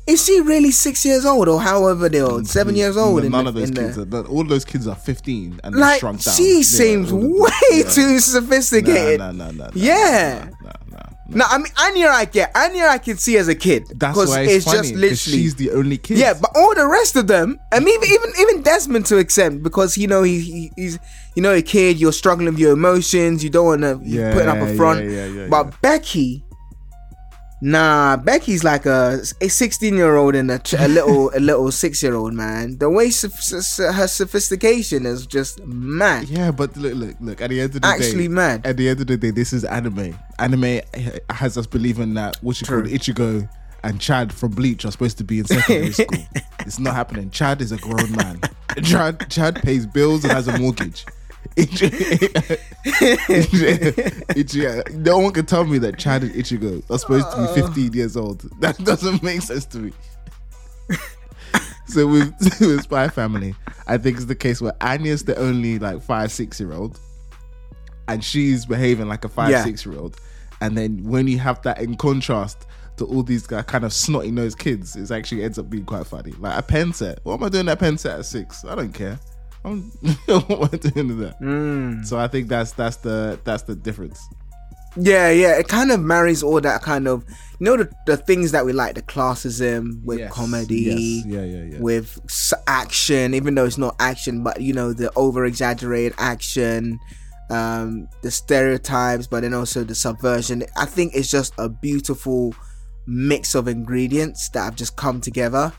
Speaker 1: Is she, really six years old or however they old? Mm, Seven mm, years old? Mm, in
Speaker 2: None
Speaker 1: the-
Speaker 2: of those
Speaker 1: in the-
Speaker 2: kids. Are, all those kids are fifteen and they're
Speaker 1: like
Speaker 2: shrunk down.
Speaker 1: she
Speaker 2: Yeah,
Speaker 1: seems
Speaker 2: all of them.
Speaker 1: way
Speaker 2: Yeah.
Speaker 1: too sophisticated.
Speaker 2: No, no, no, no, no,
Speaker 1: Yeah.
Speaker 2: no, no, no,
Speaker 1: I mean Anya, I get Anya, I can see as a kid.
Speaker 2: That's why it's, funny,
Speaker 1: just literally
Speaker 2: she's the only kid.
Speaker 1: Yeah, but all the rest of them, I mean, even even even Desmond to extent because you know he, he he's you know a kid, you're struggling with your emotions, you don't want to
Speaker 2: Yeah,
Speaker 1: put it up a front.
Speaker 2: yeah, yeah, yeah,
Speaker 1: but. Becky, nah, Becky's like a a 16 year old and a, a little a little six year old man. The way her sophistication is just mad.
Speaker 2: yeah, but look, look, look. At the end of the
Speaker 1: Actually
Speaker 2: day,
Speaker 1: mad.
Speaker 2: At the end of the day, this is anime. Anime has us believing that what you call. Ichigo and Chad from Bleach are supposed to be in secondary school. It's not happening. Chad is a grown man. Chad, Chad pays bills and has a mortgage. Ichi- Ichi- no one can tell me that Chad and Ichigo are supposed to be 15 years old. That doesn't make sense to me. so with, with Spy Family, I think it's the case where Anya's the only like five, six year old, and she's behaving like a five,
Speaker 1: Yeah.
Speaker 2: six year old. And then when you have that in contrast to all these uh, kind of snotty nosed kids, it actually ends up being quite funny. Like a pen set. What am I doing that pen set at six? I don't care. I'm what am I doing with that?
Speaker 1: Mm.
Speaker 2: So I think that's that's the that's the difference.
Speaker 1: Yeah, yeah, it kind of marries all that kind of you know the, the things that we like, the classism with
Speaker 2: Yes,
Speaker 1: comedy.
Speaker 2: yes, yeah, yeah, yeah.
Speaker 1: with action, even though it's not action, but you know the over exaggerated action, um, the stereotypes, but then also the subversion. I think it's just a beautiful mix of ingredients that have just come together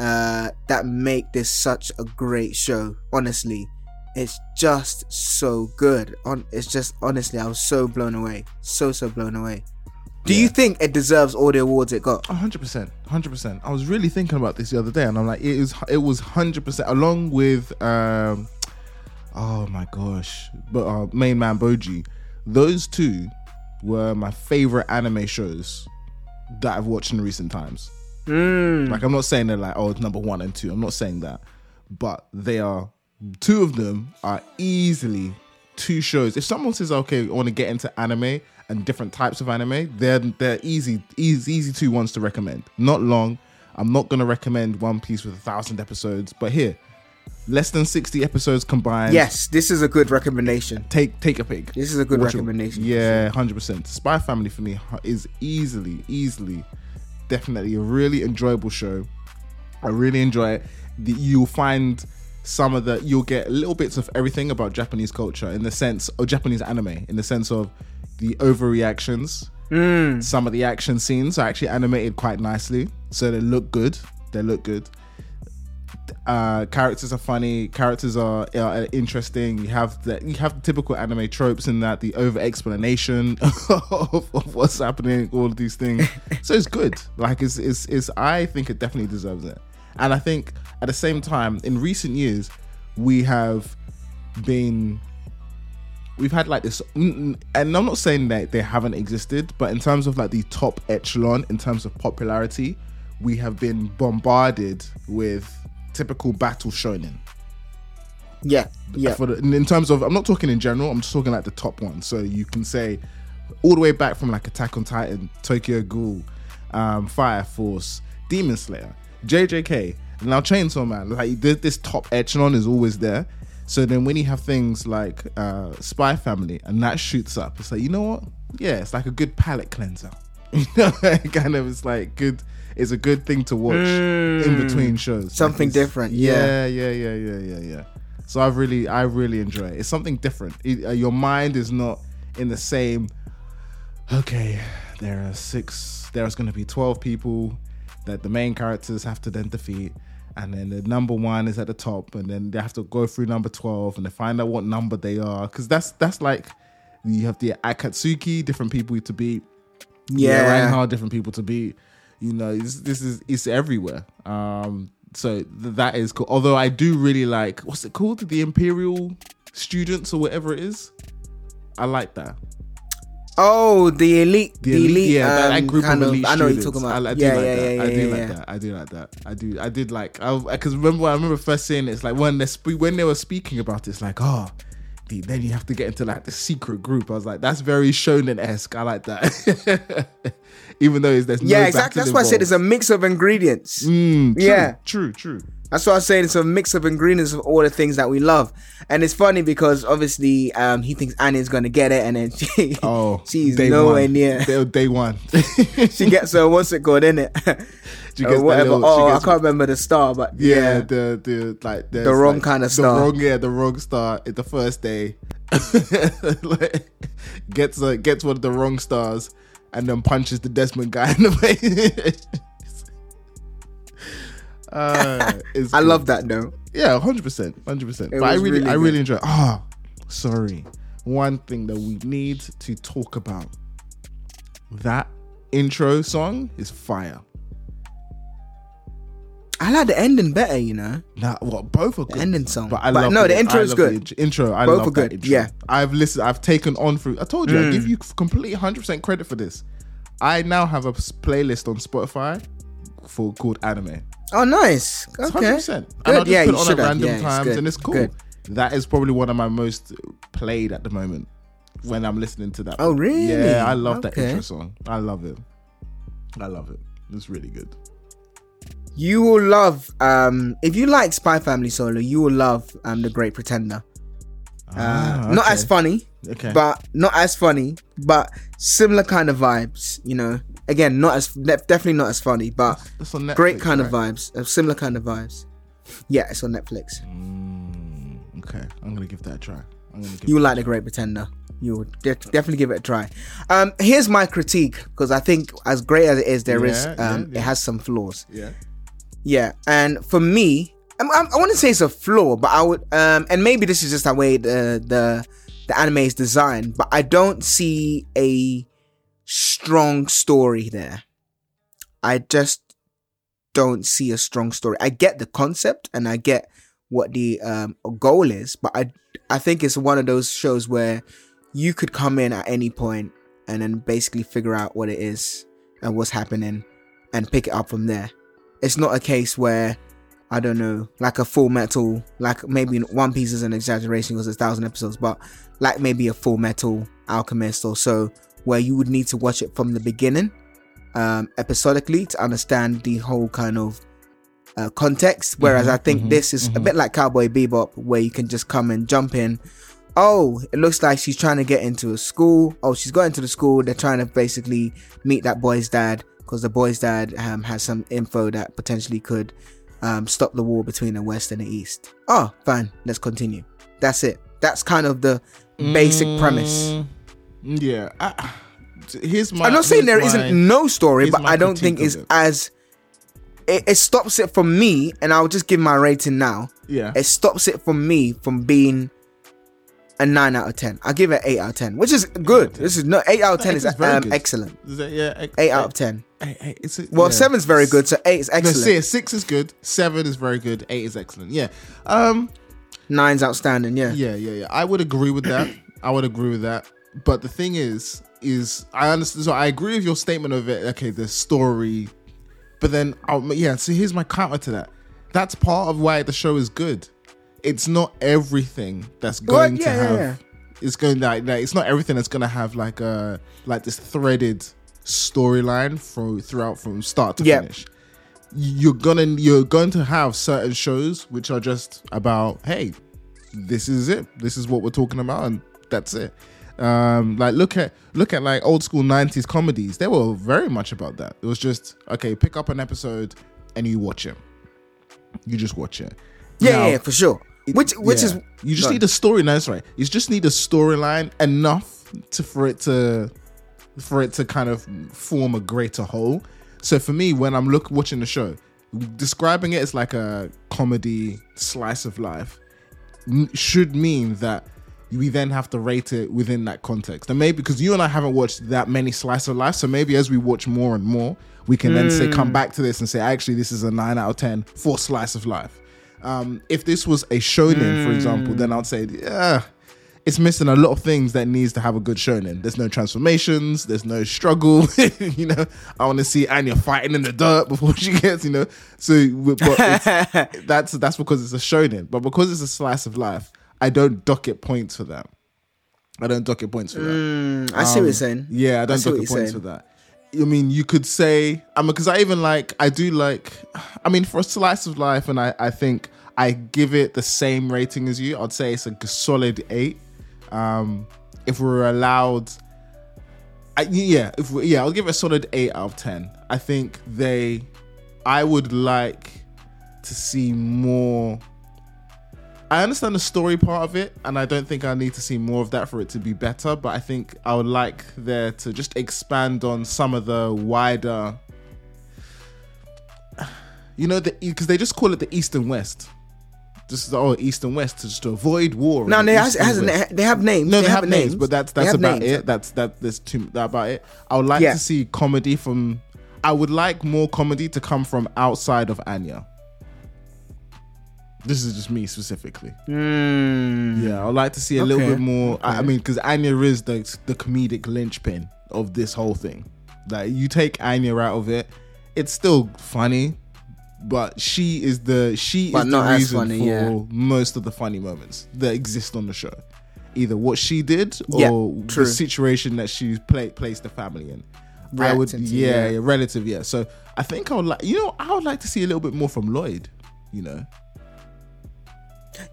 Speaker 1: uh, that make this such a great show. Honestly, it's just so good. On, it's just honestly, I was so blown away, so so blown away. Do you think it deserves all the awards it got?
Speaker 2: hundred percent, hundred percent. I was really thinking about this the other day, and I'm like, it is, it was hundred percent, along with, um, oh my gosh, but uh, main man Bojji. Those two were my favorite anime shows that I've watched in recent times.
Speaker 1: Mm.
Speaker 2: Like, I'm not saying they're like, oh, it's number one and two. I'm not saying that, but they are. Two of them are easily two shows. If someone says, okay, I want to get into anime and different types of anime, they're they're easy, easy, easy two ones to recommend. Not long. I'm not gonna recommend One Piece with a thousand episodes, but here, less than sixty episodes combined.
Speaker 1: Yes, this is a good recommendation.
Speaker 2: Take take a pick
Speaker 1: This is a good
Speaker 2: Watch it.
Speaker 1: recommendation.
Speaker 2: Yeah, hundred percent. Spy Family for me is easily, easily, definitely a really enjoyable show. I really enjoy it. The, you'll find some of the you'll get little bits of everything about Japanese culture in the sense of Japanese anime, in the sense of the overreactions.
Speaker 1: Mm.
Speaker 2: Some of the action scenes are actually animated quite nicely, so they look good. They look good. Uh, characters are funny. Characters are, are interesting. You have the you have the typical anime tropes in that the over explanation of, of what's happening, all of these things. so it's good. Like it's, it's it's I think it definitely deserves it. And I think at the same time, in recent years, we have been we've had like this and i'm not saying that they haven't existed but in terms of like the top echelon in terms of popularity we have been bombarded with typical battle shonen.
Speaker 1: Yeah, yeah.
Speaker 2: for the, in terms of i'm not talking in general i'm just talking like the top ones so you can say all the way back from like attack on titan tokyo ghoul um, fire force demon slayer jjk and now chainsaw man. Like this, this top echelon is always there. So then when you have things like uh, spy family and that shoots up it's like you know what? Yeah it's like a good palate cleanser. You know kind of it's like good it's a good thing to watch in between shows
Speaker 1: Something
Speaker 2: it's-
Speaker 1: different, yeah.
Speaker 2: yeah yeah yeah yeah yeah yeah so i've really i really enjoy it it's something different It- uh, your mind is not in the same okay there are six there's going to be 12 people that the main characters have to then defeat and then the number one is at the top and then they have to go through number 12 and they find out what number they are because that's that's like you have the akatsuki different people to beat
Speaker 1: Yeah.
Speaker 2: Reinhardt, different people to beat. You know, this, this is it's everywhere. Um, so th- that is cool. Although I do really like what's it called, the Imperial students or whatever it is. I like that.
Speaker 1: Oh, the elite, the, elite,
Speaker 2: yeah, that, that
Speaker 1: um,
Speaker 2: group
Speaker 1: kind
Speaker 2: of elite
Speaker 1: I know what you're talking about.
Speaker 2: I, I do
Speaker 1: yeah,
Speaker 2: like
Speaker 1: yeah,
Speaker 2: that.
Speaker 1: yeah,
Speaker 2: I do
Speaker 1: yeah,
Speaker 2: like
Speaker 1: yeah.
Speaker 2: that. I do like that. I do. I did like. i Because remember, I remember first seeing it, it's like when they spe- when they were speaking about it, it's like, oh, the, then you have to get into like the secret group. I was like, that's very shonen esque. I like that. Even though there's no
Speaker 1: Yeah, exactly. That's why I said it's a mix of ingredients.
Speaker 2: Mm, true,
Speaker 1: Yeah.
Speaker 2: true, true.
Speaker 1: That's why I was saying it's a mix of ingredients of all the things that we love. And it's funny because obviously um, he thinks Anya's gonna get it, and then she,
Speaker 2: Oh,
Speaker 1: she's nowhere
Speaker 2: one.
Speaker 1: near.
Speaker 2: Day, day one.
Speaker 1: she gets her what's it called in it, or whatever.
Speaker 2: little-
Speaker 1: oh, I can't remember the star, but
Speaker 2: yeah,
Speaker 1: yeah,
Speaker 2: the the like
Speaker 1: The wrong
Speaker 2: like,
Speaker 1: kind of star.
Speaker 2: the wrong yeah, the wrong star the first day. like, gets uh, gets one of the wrong stars and then punches the Desmond guy in the face. uh,
Speaker 1: I love that though.
Speaker 2: Yeah, hundred percent, hundred percent. But I really,
Speaker 1: really
Speaker 2: I really enjoy. Ah, sorry. One thing that we need to talk about. That intro song is fire.
Speaker 1: I like the ending better, you know.
Speaker 2: Nah, what both are good.
Speaker 1: ending song.
Speaker 2: but I
Speaker 1: But
Speaker 2: love
Speaker 1: no, the
Speaker 2: I
Speaker 1: intro is good.
Speaker 2: int- intro, I
Speaker 1: both
Speaker 2: love
Speaker 1: are good.
Speaker 2: Intro.
Speaker 1: Yeah,
Speaker 2: I've listened. I've taken on through. I told you, I
Speaker 1: Mm.
Speaker 2: give you complete hundred percent credit for this. I now have a playlist on Spotify for called anime.
Speaker 1: Oh, nice.
Speaker 2: 100%.
Speaker 1: Good.
Speaker 2: And I'll just
Speaker 1: Yeah,
Speaker 2: put on at random
Speaker 1: Yeah,
Speaker 2: times,
Speaker 1: good.
Speaker 2: and it's cool.
Speaker 1: Good.
Speaker 2: That is probably one of my most played at the moment when I'm listening to that.
Speaker 1: Oh, really?
Speaker 2: Yeah, I love that intro song. I love it. I love it. It's really good.
Speaker 1: You will love um if you like Spy Family Solo, you will love um The Great Pretender. Uh,
Speaker 2: Ah,
Speaker 1: Not as funny,
Speaker 2: Okay.
Speaker 1: but not as funny, but similar kind of vibes. You know, again, not as definitely not as funny, but
Speaker 2: Netflix,
Speaker 1: great kind of vibes, uh, similar kind of vibes. Yeah, it's on Netflix.
Speaker 2: Mm, okay, I'm gonna give that a try. I'm gonna give
Speaker 1: You like The Great Pretender. You will de- definitely give it a try. Um, here's my critique because I think as great as it is, there is
Speaker 2: Yeah, yeah,
Speaker 1: um,
Speaker 2: yeah.
Speaker 1: it has some flaws.
Speaker 2: Yeah.
Speaker 1: Yeah, and for me, I'm, I want to say it's a flaw, but I would, um, and maybe this is just the way the the the anime is designed, but I don't see a strong story there. I just don't see a strong story. I get the concept and I get what the um, goal is, but I I think it's one of those shows where you could come in at any point and then basically figure out what it is and what's happening and pick it up from there. It's not a case where I don't know, like a full metal, like maybe One Piece is an exaggeration because it's thousand episodes, but like maybe a full metal Alchemist or so, where you would need to watch it from the beginning, um, episodically to understand the whole kind of uh, context. Whereas
Speaker 2: Mhm,
Speaker 1: I think
Speaker 2: mhm,
Speaker 1: this is a
Speaker 2: mhm.
Speaker 1: bit like Cowboy Bebop, where you can just come and jump in. Oh, it looks like she's trying to get into a school. Oh, she's got into the school. They're trying to basically meet that boy's dad because the boy's dad um, has some info that potentially could um, stop the war between the West and the East. Oh, fine. Let's continue. That's it. That's kind of the basic premise.
Speaker 2: Mm, Yeah. I, here's my.
Speaker 1: I'm not saying there not no story, but I don't think it's
Speaker 2: it.
Speaker 1: as it, it stops it from me, and I'll just give my rating now.
Speaker 2: Yeah.
Speaker 1: It stops it from me from being a nine out of ten. I'll give it eight out of ten, which is good. This is no eight out of ten is
Speaker 2: is
Speaker 1: um, excellent.
Speaker 2: Is that, yeah. Eight,
Speaker 1: Eight out of ten.
Speaker 2: Eight, eight, it's a,
Speaker 1: Well,
Speaker 2: yeah.
Speaker 1: seven's very good, so eight is
Speaker 2: No,
Speaker 1: excellent.
Speaker 2: see, six is good. Seven is very good. Eight is excellent. Yeah. Um.
Speaker 1: Nine's outstanding. Yeah.
Speaker 2: Yeah, yeah, yeah. I would agree with that. I would agree with that. But the thing is, is I understand. So I agree with your statement of it. Okay, the story, but then, um, yeah. So here's my counter to that. That's part of why the show is good. It's not everything that's
Speaker 1: Well,
Speaker 2: going
Speaker 1: yeah,
Speaker 2: to have.
Speaker 1: yeah.
Speaker 2: It's going like, like it's not everything that's going to have like a like this threaded storyline from throughout from start to
Speaker 1: Yeah.
Speaker 2: finish you're gonna you're going to have certain shows which are just about hey this is it this is what we're talking about and that's it um like look at look at like old school 90s comedies they were very much about that it was just okay pick up an episode and you watch it you just watch it
Speaker 1: Yeah,
Speaker 2: Now,
Speaker 1: yeah, yeah, for sure. Which which
Speaker 2: yeah,
Speaker 1: is
Speaker 2: you just
Speaker 1: Go
Speaker 2: need a story no, that's right. You just need a storyline enough to for it to for it to kind of form a greater whole. So for me when i'm look watching the show describing it as like a comedy slice of life should mean that we then have to rate it within that context. And maybe because you and i haven't watched that many slice of life so maybe as we watch more and more we can then say come hmm. back to this and say actually this is a 9 out of 10 for slice of life um, if this was a shonen, for example, then I'd say, yeah, it's missing a lot of things that needs to have a good shonen. There's no transformations, there's no struggle. you know, I want to see Anya fighting in the dirt before she gets, you know. So, that's that's because it's a shonen. But because it's a slice of life, I don't dock it points for that. I don't dock it points for that.
Speaker 1: Mm, I see what you're saying.
Speaker 2: Yeah, I don't
Speaker 1: what
Speaker 2: dock it points
Speaker 1: saying.
Speaker 2: for that. I mean, you could say, I mean, because I even like, I do like, I mean, for a slice of life, and I, I think I give it the same rating as you. I'd say it's a solid eight. Um, if we're allowed, I, yeah, if we, yeah, I'll give it a solid eight out of ten. I think they, I would like to see more. I understand the story part of it, and I don't think I need to see more of that for it to be better. But I think I would like there to just expand on some of the wider, you know, the because they just call it the East and West. Just oh, East and West to just to avoid war.
Speaker 1: No, they has, has they have names.
Speaker 2: No, they, have,
Speaker 1: a
Speaker 2: names, but that's that's about
Speaker 1: names.
Speaker 2: it. That's that. There's too that about it. I would like
Speaker 1: Yeah.
Speaker 2: to see comedy from. I would like more comedy to come from outside of Anya. This is just me specifically.
Speaker 1: Mm,
Speaker 2: Yeah, I'd like to see a little bit more. I I mean, because Anya is the the comedic linchpin of this whole thing. Like you take Anya out of it, it's still funny, but she is the she
Speaker 1: But
Speaker 2: is the reason
Speaker 1: funny,
Speaker 2: for
Speaker 1: yeah.
Speaker 2: most of the funny moments that exist on the show. Either what she did or
Speaker 1: Yeah,
Speaker 2: the situation that she play, placed the family in. I would, yeah.
Speaker 1: yeah,
Speaker 2: relative, yeah. So I think I would like, you know, I would like to see a little bit more from Lloyd. You know,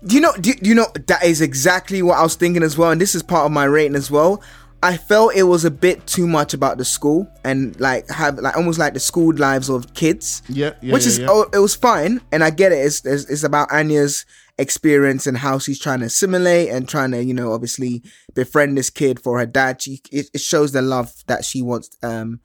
Speaker 1: Do you know? Do, do you know that is exactly what I was thinking as well, and this is part of my rating as well. I felt it was a bit too much about the school and like have like almost like the school lives of kids.
Speaker 2: Yeah, yeah,
Speaker 1: which
Speaker 2: yeah,
Speaker 1: is
Speaker 2: yeah.
Speaker 1: oh, it was fine, and I get it. It's, it's it's about Anya's experience and how she's trying to assimilate and trying to you know obviously befriend this kid for her dad. She it, it shows the love that she wants um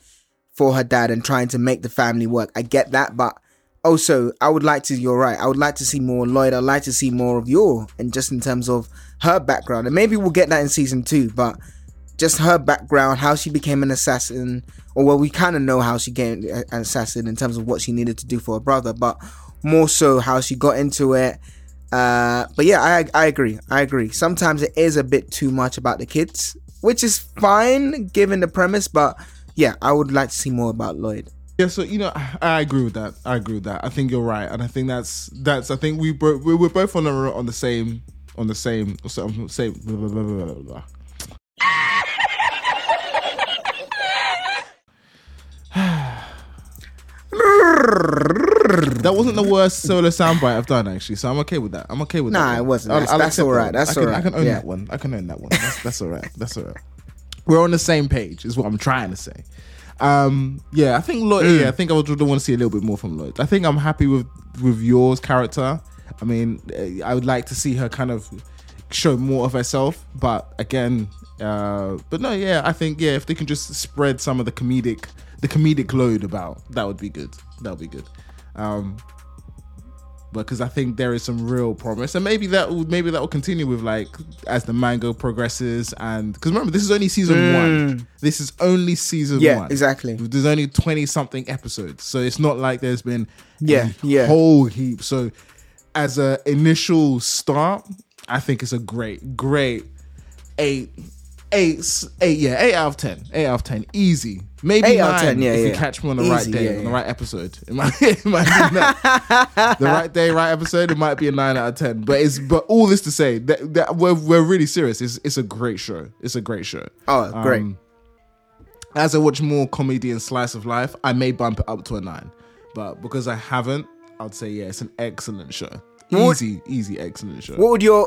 Speaker 1: for her dad and trying to make the family work. I get that, but also I would like to. You're right. I would like to see more Lloyd. I'd like to see more of Yor and just in terms of her background, and maybe we'll get that in season two. But just her background, how she became an assassin, or well, we kind of know how she became an assassin in terms of what she needed to do for her brother, but more so how she got into it. Uh, but yeah, I I agree. I agree. Sometimes it is a bit too much about the kids, which is fine given the premise. But yeah, I would like to see more about Lloyd.
Speaker 2: Yeah, so you know, I- I agree with that. I agree with that. I think you're right, and I think that's that's. I think we bro- we we're both on the on the same on the same so- same. Blah, blah, blah. That wasn't the worst solo soundbite I've done actually, so I'm okay with that. I'm okay with
Speaker 1: Nah,
Speaker 2: that.
Speaker 1: Nah, it wasn't. That's- that's all right. That's all
Speaker 2: I can
Speaker 1: right.
Speaker 2: own
Speaker 1: Yeah.
Speaker 2: that one. I can own that one. That's, that's all right. That's all right. We're on the same page, is what I'm trying to say. Um, yeah, I think Lloyd.
Speaker 1: Mm.
Speaker 2: Yeah, I think I would want to see a little bit more from Lloyd. I think I'm happy with with Yor's character. I mean, eh, I would like to see her kind of show more of herself, but again, uh, but no, yeah, I think yeah, if they can just spread some of the comedic the comedic load about, that would be good. That would be good. Um, because I think there is some real promise, and maybe that will maybe that will continue with like as the manga progresses, and because remember this is only season one. This is only season
Speaker 1: Mm. Yeah,
Speaker 2: one.
Speaker 1: exactly.
Speaker 2: There's only twenty something episodes, so it's not like there's been
Speaker 1: Yeah,
Speaker 2: a
Speaker 1: yeah.
Speaker 2: whole heap. So as a initial start, I think it's a great, great eight, eight, eight. Yeah, eight out of ten. Eight out of ten, easy. Maybe
Speaker 1: Eight
Speaker 2: nine
Speaker 1: out of 10, yeah,
Speaker 2: if you
Speaker 1: yeah.
Speaker 2: catch me on the right day, on the right episode. It might, it might be nine. the right day, right episode. It might be a nine out of ten. But it's but all this to say that, that we're we're really serious. It's it's a great show. It's a great show.
Speaker 1: Oh, great.
Speaker 2: Um, as I watch more comedy and slice of life, I may bump it up to a nine. But because I haven't, I'd say yeah, it's an excellent show.
Speaker 1: What-
Speaker 2: Easy, easy, excellent show.
Speaker 1: what would your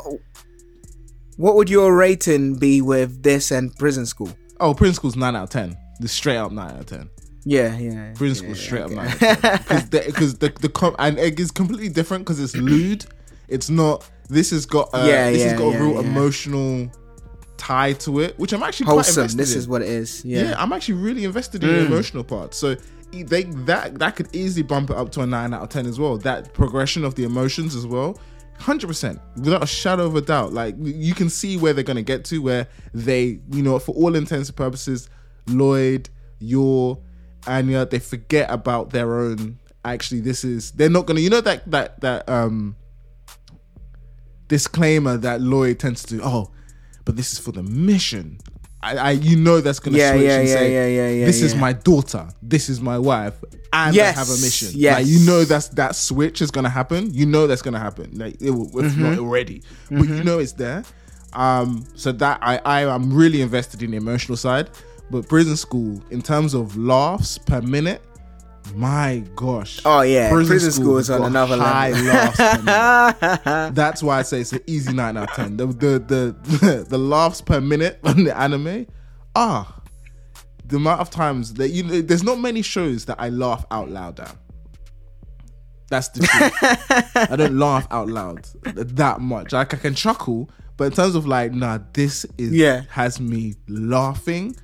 Speaker 1: what would your rating be with this and Prison School?
Speaker 2: Oh, Prison School's nine out of ten. The straight up nine out of ten.
Speaker 1: Yeah, yeah.
Speaker 2: Prison School's straight up nine out of. Because the, 'cause the the com- and it is completely different because it's lewd. It's not. This has got a,
Speaker 1: Yeah,
Speaker 2: this
Speaker 1: yeah,
Speaker 2: has got
Speaker 1: yeah,
Speaker 2: a real
Speaker 1: yeah.
Speaker 2: emotional tie to it, which I'm actually quite
Speaker 1: Wholesome.
Speaker 2: invested
Speaker 1: This
Speaker 2: in.
Speaker 1: is what it is.
Speaker 2: yeah.
Speaker 1: Yeah. Mm.
Speaker 2: I'm actually really invested in the emotional part. So they that that could easily bump it up to a nine out of ten as well. That progression of the emotions as well, hundred percent, without a shadow of a doubt. Like you can see where they're gonna get to, where they, you know, for all intents and purposes, Lloyd, Yor, Anya, they forget about their own. Actually, this is they're not gonna. You know that that that um disclaimer that Lloyd tends to do. Oh, but this is for the mission. I, I you know that's gonna
Speaker 1: Yeah,
Speaker 2: switch
Speaker 1: yeah,
Speaker 2: and
Speaker 1: yeah,
Speaker 2: say,
Speaker 1: yeah, yeah, yeah,
Speaker 2: this is my daughter, this is my wife, and
Speaker 1: Yes,
Speaker 2: I have a mission.
Speaker 1: yes.
Speaker 2: Like you know that's that switch is gonna happen. You know that's gonna happen. Like it will, if
Speaker 1: Mm-hmm.
Speaker 2: not already, but you know it's there. Um, so that I I am really invested in the emotional side. But prison school, in terms of laughs per minute, my gosh.
Speaker 1: Oh, yeah. Prison School is on another level.
Speaker 2: That's why I say it's an easy nine out of ten. The the the, the laughs per minute on the anime, ah, the amount of times that you know, there's not many shows that I laugh out loud at. That's the truth. I don't laugh out loud that much. Like I can chuckle, but in terms of like, nah, this is
Speaker 1: Yeah.
Speaker 2: has me laughing.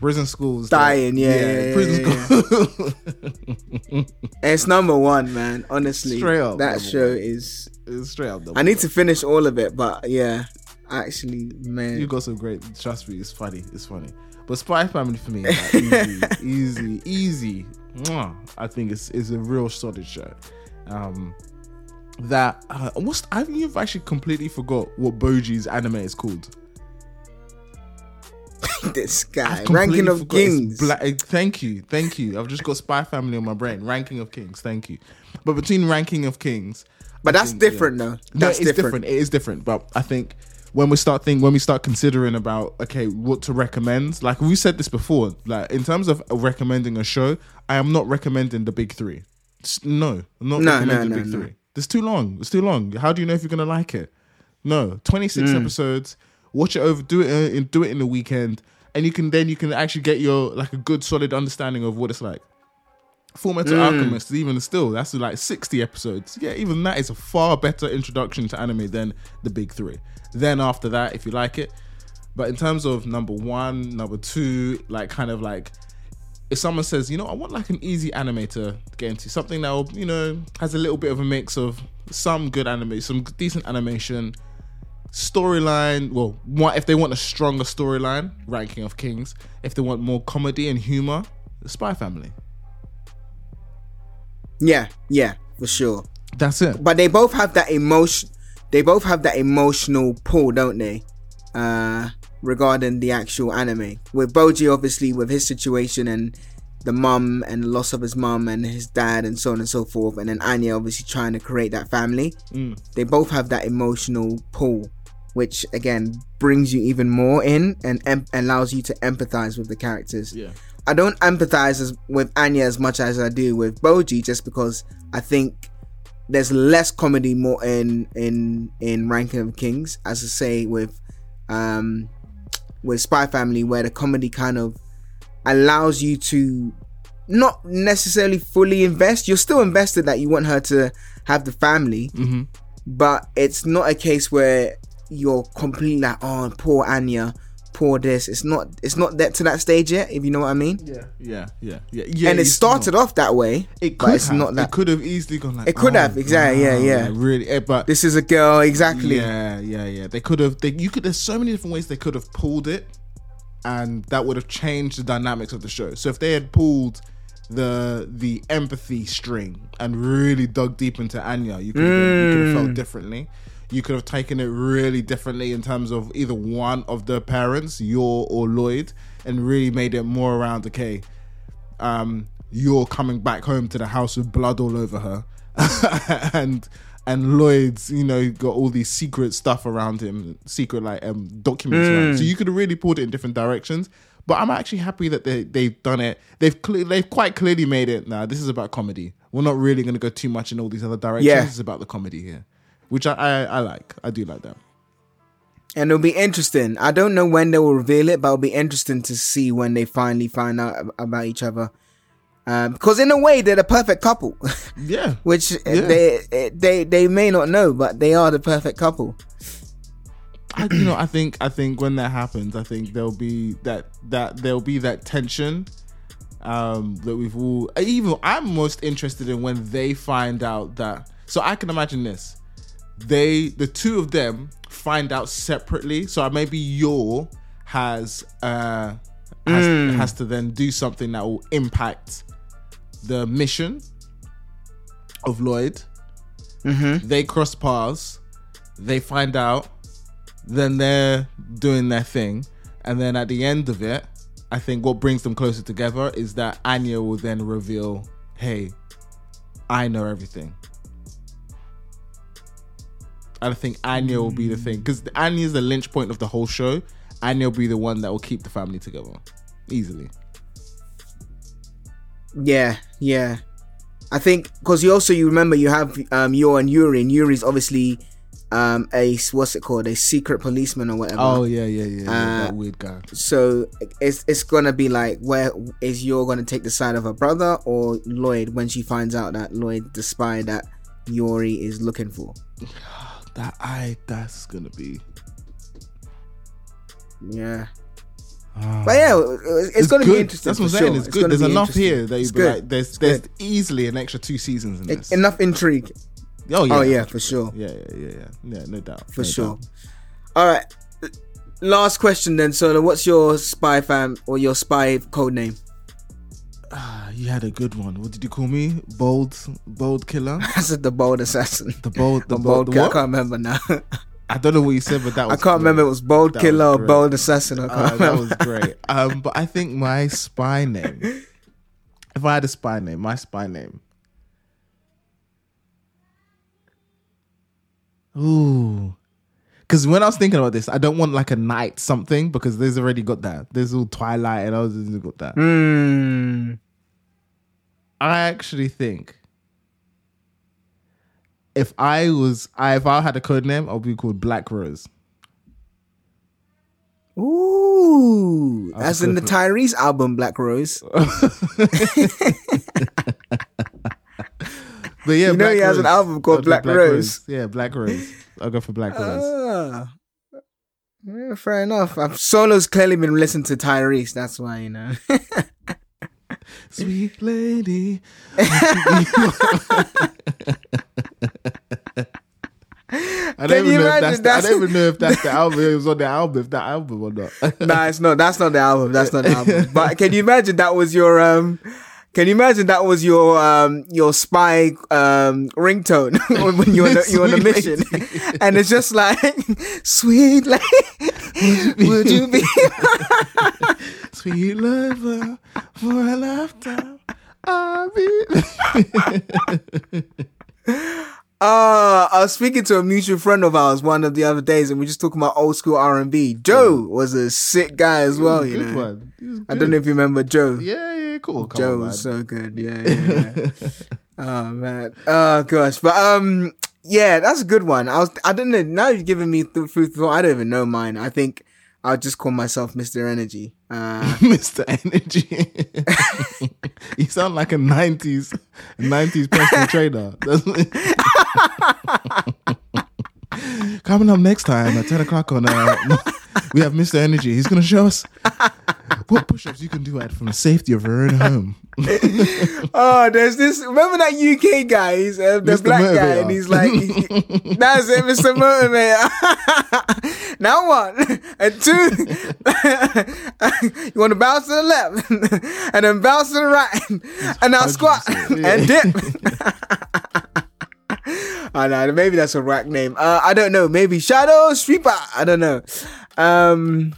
Speaker 2: Prison schools
Speaker 1: Dying, yeah, yeah, yeah,
Speaker 2: prison school.
Speaker 1: It's number one, man. Honestly,
Speaker 2: Straight up
Speaker 1: that show
Speaker 2: one.
Speaker 1: is.
Speaker 2: It's straight up.
Speaker 1: I need to finish all of it, but yeah, actually, man.
Speaker 2: You got some great. Trust me, it's funny. It's funny. But Spy Family for me, like, easy, easy, easy. Mwah. I think it's it's a real solid show. Um, that uh, what's I think you've actually completely forgot what Bojji's anime is called.
Speaker 1: this guy, ranking of kings.
Speaker 2: Bla- uh, thank you, thank you. I've just got Spy Family on my brain. Ranking of Kings. Thank you. But between Ranking of Kings,
Speaker 1: but
Speaker 2: I
Speaker 1: that's
Speaker 2: think, yeah.
Speaker 1: different, though.
Speaker 2: No,
Speaker 1: That's
Speaker 2: it's different. It is different. But I think when we start think when we start considering about okay, what to recommend, like we said this before, like in terms of recommending a show, I am not recommending the big three. No, I'm not
Speaker 1: No,
Speaker 2: recommending
Speaker 1: no,
Speaker 2: the big
Speaker 1: no, no.
Speaker 2: three. It's too long. It's too long. How do you know if you're gonna like it? No, 26
Speaker 1: Mm.
Speaker 2: episodes. Watch it over. Do it uh, in do it in the weekend, and you can then you can actually get your like a good solid understanding of what it's like. Fullmetal
Speaker 1: Mm.
Speaker 2: Alchemist, even still, that's like 60 episodes. Yeah, even that is a far better introduction to anime than the big three. Then after that, if you like it. But in terms of number one, number two, like kind of like if someone says, you know, I want like an easy anime to get into, something that will, you know, has a little bit of a mix of some good anime, some decent animation, storyline. Well, what if they want a stronger storyline, Ranking of Kings. If they want more comedy and humor, The Spy Family.
Speaker 1: Yeah, yeah, for sure.
Speaker 2: That's it.
Speaker 1: But they both have that emotion. They both have that emotional pull, don't they? Uh, regarding the actual anime. With Bojji, obviously, with his situation and the mum and the loss of his mum and his dad and so on and so forth, and then Anya obviously trying to create that family. They both have that emotional pull, which again brings you even more in and em- allows you to empathize with the characters.
Speaker 2: Yeah.
Speaker 1: I don't empathize as, with Anya as much as I do with Bojji, just because I think there's less comedy more in in in Ranking of Kings, as I say with um with Spy Family, where the comedy kind of allows you to not necessarily fully invest. You're still invested that you want her to have the family, but it's not a case where you're completely like, oh, poor Anya, poor this. It's not. It's not that to that stage yet. If you know what I mean.
Speaker 2: Yeah, yeah, yeah, yeah. yeah
Speaker 1: and it started
Speaker 2: not-
Speaker 1: off that way.
Speaker 2: It
Speaker 1: but
Speaker 2: could
Speaker 1: it's
Speaker 2: have.
Speaker 1: not that.
Speaker 2: It could have easily gone like.
Speaker 1: It could
Speaker 2: oh,
Speaker 1: have, exactly, yeah,
Speaker 2: wow,
Speaker 1: yeah.
Speaker 2: Really, eh, but
Speaker 1: This is a girl, exactly.
Speaker 2: Yeah, yeah, yeah. They could have. They, you could. There's so many different ways they could have pulled it, and that would have changed the dynamics of the show. So if they had pulled the the empathy string and really dug deep into Anya, you could have, been- you could have
Speaker 1: Mm.
Speaker 2: felt differently. You could have taken it really differently in terms of either one of the parents, Yor or Lloyd, and really made it more around okay. Um, you're coming back home to the house with blood all over her, and and Lloyd's, you know, got all these secret stuff around him, secret like um documents. him. So you could have really pulled it in different directions. But I'm actually happy that they they've done it. They've cle they've quite clearly made it. Now this is about comedy. We're not really going to go too much in all these other directions.
Speaker 1: Yeah.
Speaker 2: It's about the comedy here, which I, I I like. I do like that.
Speaker 1: And it'll be interesting. I don't know when they will reveal it, but it'll be interesting to see when they finally find out about each other. Um, because in a way, they're the perfect couple,
Speaker 2: Yeah.
Speaker 1: which uh,
Speaker 2: Yeah.
Speaker 1: they they they may not know, but they are the perfect couple.
Speaker 2: I, you know, I think I think when that happens, I think there'll be that that there'll be that tension um that we've all even I'm most interested in when they find out that so I can imagine this. They the two of them find out separately. So uh, maybe Yor has uh has, hmm. has to then do something that will impact the mission of Lloyd. Mm-hmm. They cross paths. They find out then they're doing their thing and then at the end of it i think what brings them closer together is that anya will then reveal hey i know everything i think anya will be the thing because anya is the lynch point of the whole show anya will be the one that will keep the family together easily
Speaker 1: Yeah, yeah. I think because you also you remember you have um Yor and Yuri, and Yuri's obviously um a what's it called a secret policeman or whatever.
Speaker 2: oh yeah yeah yeah, yeah
Speaker 1: Uh,
Speaker 2: that weird guy
Speaker 1: So it's it's gonna be like where is Yor gonna take the side of her brother or Lloyd when she finds out that Lloyd the spy that Yuri is looking for.
Speaker 2: that i that's gonna be
Speaker 1: Yeah. Ah. But yeah, it's, it's, gonna
Speaker 2: good.
Speaker 1: be interesting.
Speaker 2: That's what I'm saying.
Speaker 1: sure.
Speaker 2: It's,
Speaker 1: It's
Speaker 2: good. There's enough here that you'd be
Speaker 1: good.
Speaker 2: like, there's there's
Speaker 1: good.
Speaker 2: easily an extra two seasons in this.
Speaker 1: enough intrigue.
Speaker 2: oh yeah,
Speaker 1: Oh yeah, for sure.
Speaker 2: yeah, yeah, yeah, yeah, yeah, no doubt,
Speaker 1: for
Speaker 2: no
Speaker 1: sure.
Speaker 2: doubt.
Speaker 1: All right. Last question then, Solo. What's your spy fam or your spy code name?
Speaker 2: Ah, you had a good one. What did you call me? Bold, bold killer.
Speaker 1: I said the bold assassin.
Speaker 2: The bold, the
Speaker 1: The
Speaker 2: bold.
Speaker 1: bold.
Speaker 2: the
Speaker 1: I can't remember now.
Speaker 2: I don't know what you said, but that
Speaker 1: I can't remember. It was bold
Speaker 2: That
Speaker 1: killer
Speaker 2: was
Speaker 1: or bold assassin. I can't
Speaker 2: Uh, that was great. Um, but I think my spy name. If I had a spy name, my spy name. Ooh. Because when I was thinking about this, I don't want like a night something because there's already got that. There's all Twilight and others has got that.
Speaker 1: Hmm.
Speaker 2: I actually think if I was, I if I had a code name, I'll be called Black Rose.
Speaker 1: Ooh, as in the. Tyrese album, Black Rose.
Speaker 2: But yeah,
Speaker 1: You know
Speaker 2: Black
Speaker 1: he has an album called
Speaker 2: I'll
Speaker 1: Black Rose.
Speaker 2: Yeah, Black Rose. I'll go for Black Rose.
Speaker 1: Ah. Yeah, fair enough. I've, Solo's clearly been listening to Tyrese. That's why you know.
Speaker 2: Sweet lady. I don't, even know if
Speaker 1: imagine
Speaker 2: that's the, I don't even know if that's the album. It was on the album. If that album or not.
Speaker 1: nah, it's not. That's not the album. That's not the album. But can you imagine that was your um? Can you imagine that was your um your spy um ringtone when you're on a, you're on a mission, and it's just like sweet lady, would you be?
Speaker 2: Sweet lover for a lifetime. I'll be.
Speaker 1: Uh, I was speaking to a mutual friend of ours one of the other days, and we are just talking about old school R and B. Joe was a sick guy as well. You know,
Speaker 2: one. He was
Speaker 1: I don't know if you remember Joe.
Speaker 2: Yeah, yeah, cool. Come
Speaker 1: Joe
Speaker 2: on,
Speaker 1: was so good. Yeah, yeah, yeah. oh man. Oh gosh. But um, yeah, that's a good one. I was. I don't know. Now you're giving me th- food for. I don't even know mine. I think I'll just call myself Mr. Energy. Uh,
Speaker 2: Mr. Energy. you sound like a 90s 90s personal trainer. doesn't it? Coming up next time at 10 o'clock on uh, we have Mr. Energy. He's going to show us what push-ups you can do at from the safety of your own home.
Speaker 1: Oh, there's this. Remember that UK guy? He's uh, the
Speaker 2: Mr.
Speaker 1: black guy, and he's like, "That's it, Mr. Motivator." now one and two. you want to bounce to the left, and then bounce to the right, and now squat
Speaker 2: 100%,
Speaker 1: and dip. I know. Maybe that's a rack name. Uh, I don't know. Maybe Shadow Sweeper. I don't know. Um,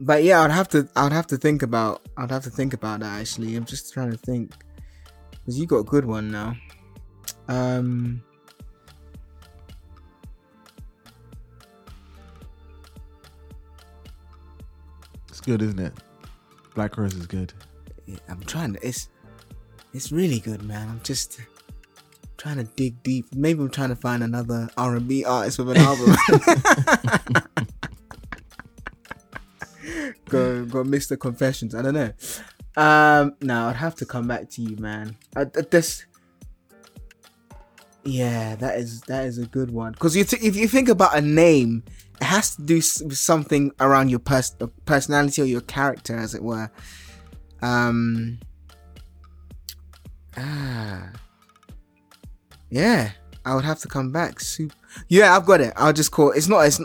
Speaker 1: but yeah, I'd have to. I'd have to think about. I'd have to think about that. Actually, I'm just trying to think because you got a good one now. Um,
Speaker 2: It's good, isn't it? Black Rose is good.
Speaker 1: I'm trying to. It's it's really good, man. I'm just trying to dig deep. Maybe I'm trying to find another R&B artist with an album. go go Mr. Confessions. I don't know. Um, no, I'd have to come back to you, man. I, I, this, yeah, that is that is a good one. Because if you think about a name, it has to do s- something around your pers- personality or your character, as it were. Um. Ah. Yeah, I would have to come back. Super. Yeah, I've got it. I'll just call. It's not. It's,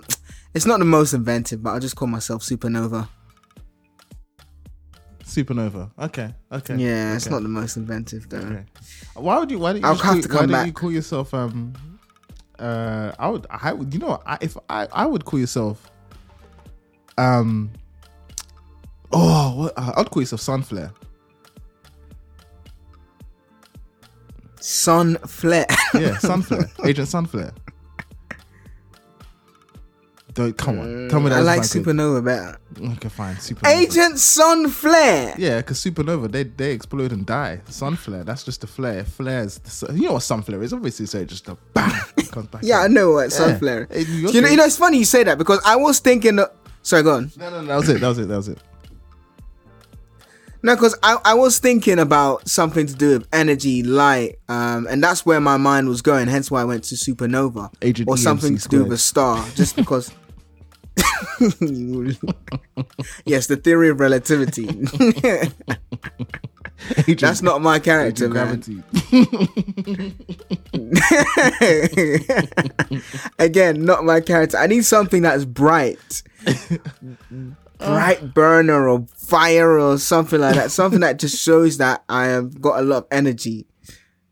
Speaker 1: it's not the most inventive, but I'll just call myself Supernova.
Speaker 2: Supernova. Okay. Okay.
Speaker 1: Yeah, it's not the most inventive though.
Speaker 2: Okay. Why would you? Why don't you?
Speaker 1: I'll have
Speaker 2: call,
Speaker 1: to
Speaker 2: why
Speaker 1: come
Speaker 2: don't
Speaker 1: back.
Speaker 2: you call yourself? Um. Uh. I would. I would. You know. I, if I. I would call yourself. Um. Oh, what? Uh, I'd call yourself Sunflare.
Speaker 1: Sun Flare.
Speaker 2: Yeah, Sunflare. Agent Sunflare. Don't come on. Tell me that.
Speaker 1: I like. Supernova better.
Speaker 2: Okay, fine. Supernova.
Speaker 1: Agent Sun Flare.
Speaker 2: Yeah, because supernova they they explode and die. Sun flare, that's just a flare. Flares. the You know what sun flare is? Obviously, so just a bang it comes back.
Speaker 1: Yeah, I know what Sun
Speaker 2: Yeah.
Speaker 1: Flare.
Speaker 2: You
Speaker 1: know, you know, it's funny you say that because I was thinking. Of, sorry, go on.
Speaker 2: No, no, no, that was it. That was it. That was it.
Speaker 1: No, because I, I was thinking about something to do with energy, light, um, and that's where my mind was going. Hence why I went to supernova
Speaker 2: Agent
Speaker 1: or
Speaker 2: EMC
Speaker 1: something to do with a star, just because. yes, the theory of relativity.
Speaker 2: Agent,
Speaker 1: that's not my character, man.
Speaker 2: gravity.
Speaker 1: Again, not my character. I need something that's bright. bright burner or fire or something like that. Something that just shows that I have got a lot of energy.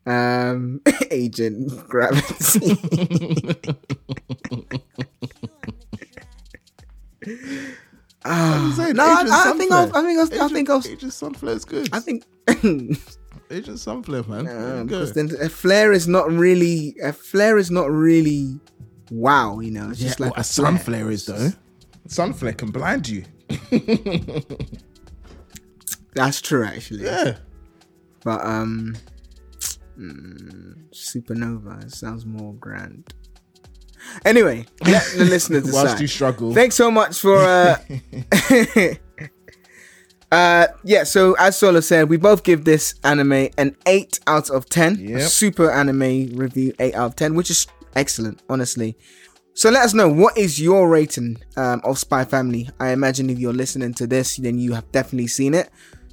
Speaker 1: Um agent gravity. Ah,
Speaker 2: saying,
Speaker 1: no, I,
Speaker 2: Agent
Speaker 1: I think I, I think I, was, I think I was,
Speaker 2: Agent Sunflare is good.
Speaker 1: I think
Speaker 2: Agent Sunflare, man.
Speaker 1: Um, because then a flare is not really a flare is not really wow, you know. It's just
Speaker 2: Yeah,
Speaker 1: like
Speaker 2: what a sunflare is though. Sunflare can blind you.
Speaker 1: That's true, actually.
Speaker 2: Yeah.
Speaker 1: But um, mm, supernova sounds more grand. Anyway, let the listener decide.
Speaker 2: Whilst you struggle.
Speaker 1: Thanks so much for uh, uh, yeah. So as Solo said, we both give this anime an eight out of ten. A
Speaker 2: Yep.
Speaker 1: super anime review, eight out of ten, which is excellent, honestly. So let us know what is your rating um, of Spy Family. I imagine if you're listening to this, then you have definitely seen it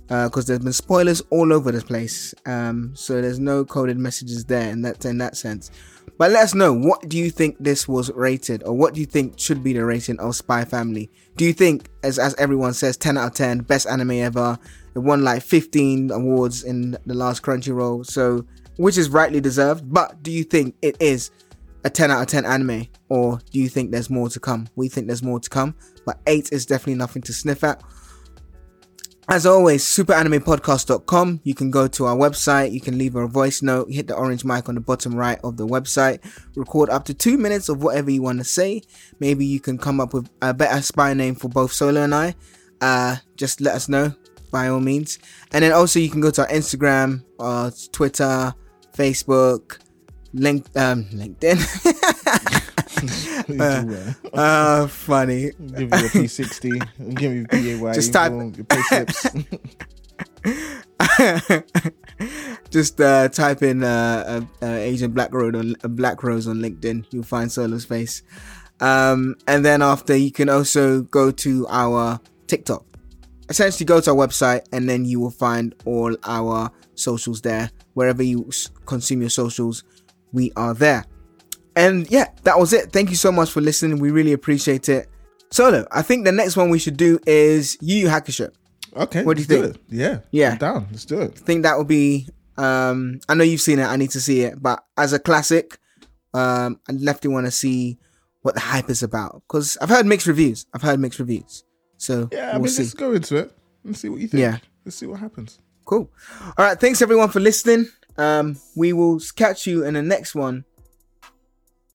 Speaker 1: because there's been spoilers all over the place. Um, so there's no coded messages there in that in that sense. But let us know what do you think this was rated, or what do you think should be the rating of Spy Family? Do you think, as as everyone says, 10 out of 10, best anime ever? It won like 15 awards in the last Crunchyroll, so which is rightly deserved. But do you think it is a 10 out of 10 anime, or do you think there's more to come? We think there's more to come, but 8 is definitely nothing to sniff at. As always, suuuperanimepodcast.com. You can go to our website, you can leave a voice note, hit the orange mic on the bottom right of the website, record up to two minutes of whatever you want to say. Maybe you can come up with a better spy name for both Solo and I. Uh, just let us know by all means. And then also you can go to our Instagram, uh, Twitter, Facebook, link, um, LinkedIn. uh, funny.
Speaker 2: Give me a P60. Give me PAY.
Speaker 1: Just type-
Speaker 2: Your pay slips.
Speaker 1: Just uh, type in uh, uh, uh, Agent Black Rose on uh, Black Rose on LinkedIn. You'll find Solo's face. Um, and then after, you can also go to our TikTok. Essentially, go to our website, and then you will find all our socials there. Wherever you s- consume your socials, we are there. And yeah, that was it. Thank you so much for listening. We really appreciate it. Solo, I think the next one we should do is Yu Yu Hakusho.
Speaker 2: Okay.
Speaker 1: What do you think?
Speaker 2: it. Yeah.
Speaker 1: Yeah.
Speaker 2: I'm down. Let's do it.
Speaker 1: I think that would be. Um, I know you've seen it. I need to see it, but as a classic, um, I definitely want to see what the hype is about because I've heard mixed reviews. I've heard mixed reviews, so
Speaker 2: Yeah. I
Speaker 1: we'll
Speaker 2: mean,
Speaker 1: see.
Speaker 2: let's go into it and see what you think.
Speaker 1: Yeah.
Speaker 2: Let's see what happens.
Speaker 1: Cool. All right. Thanks everyone for listening. Um, we will catch you in the next one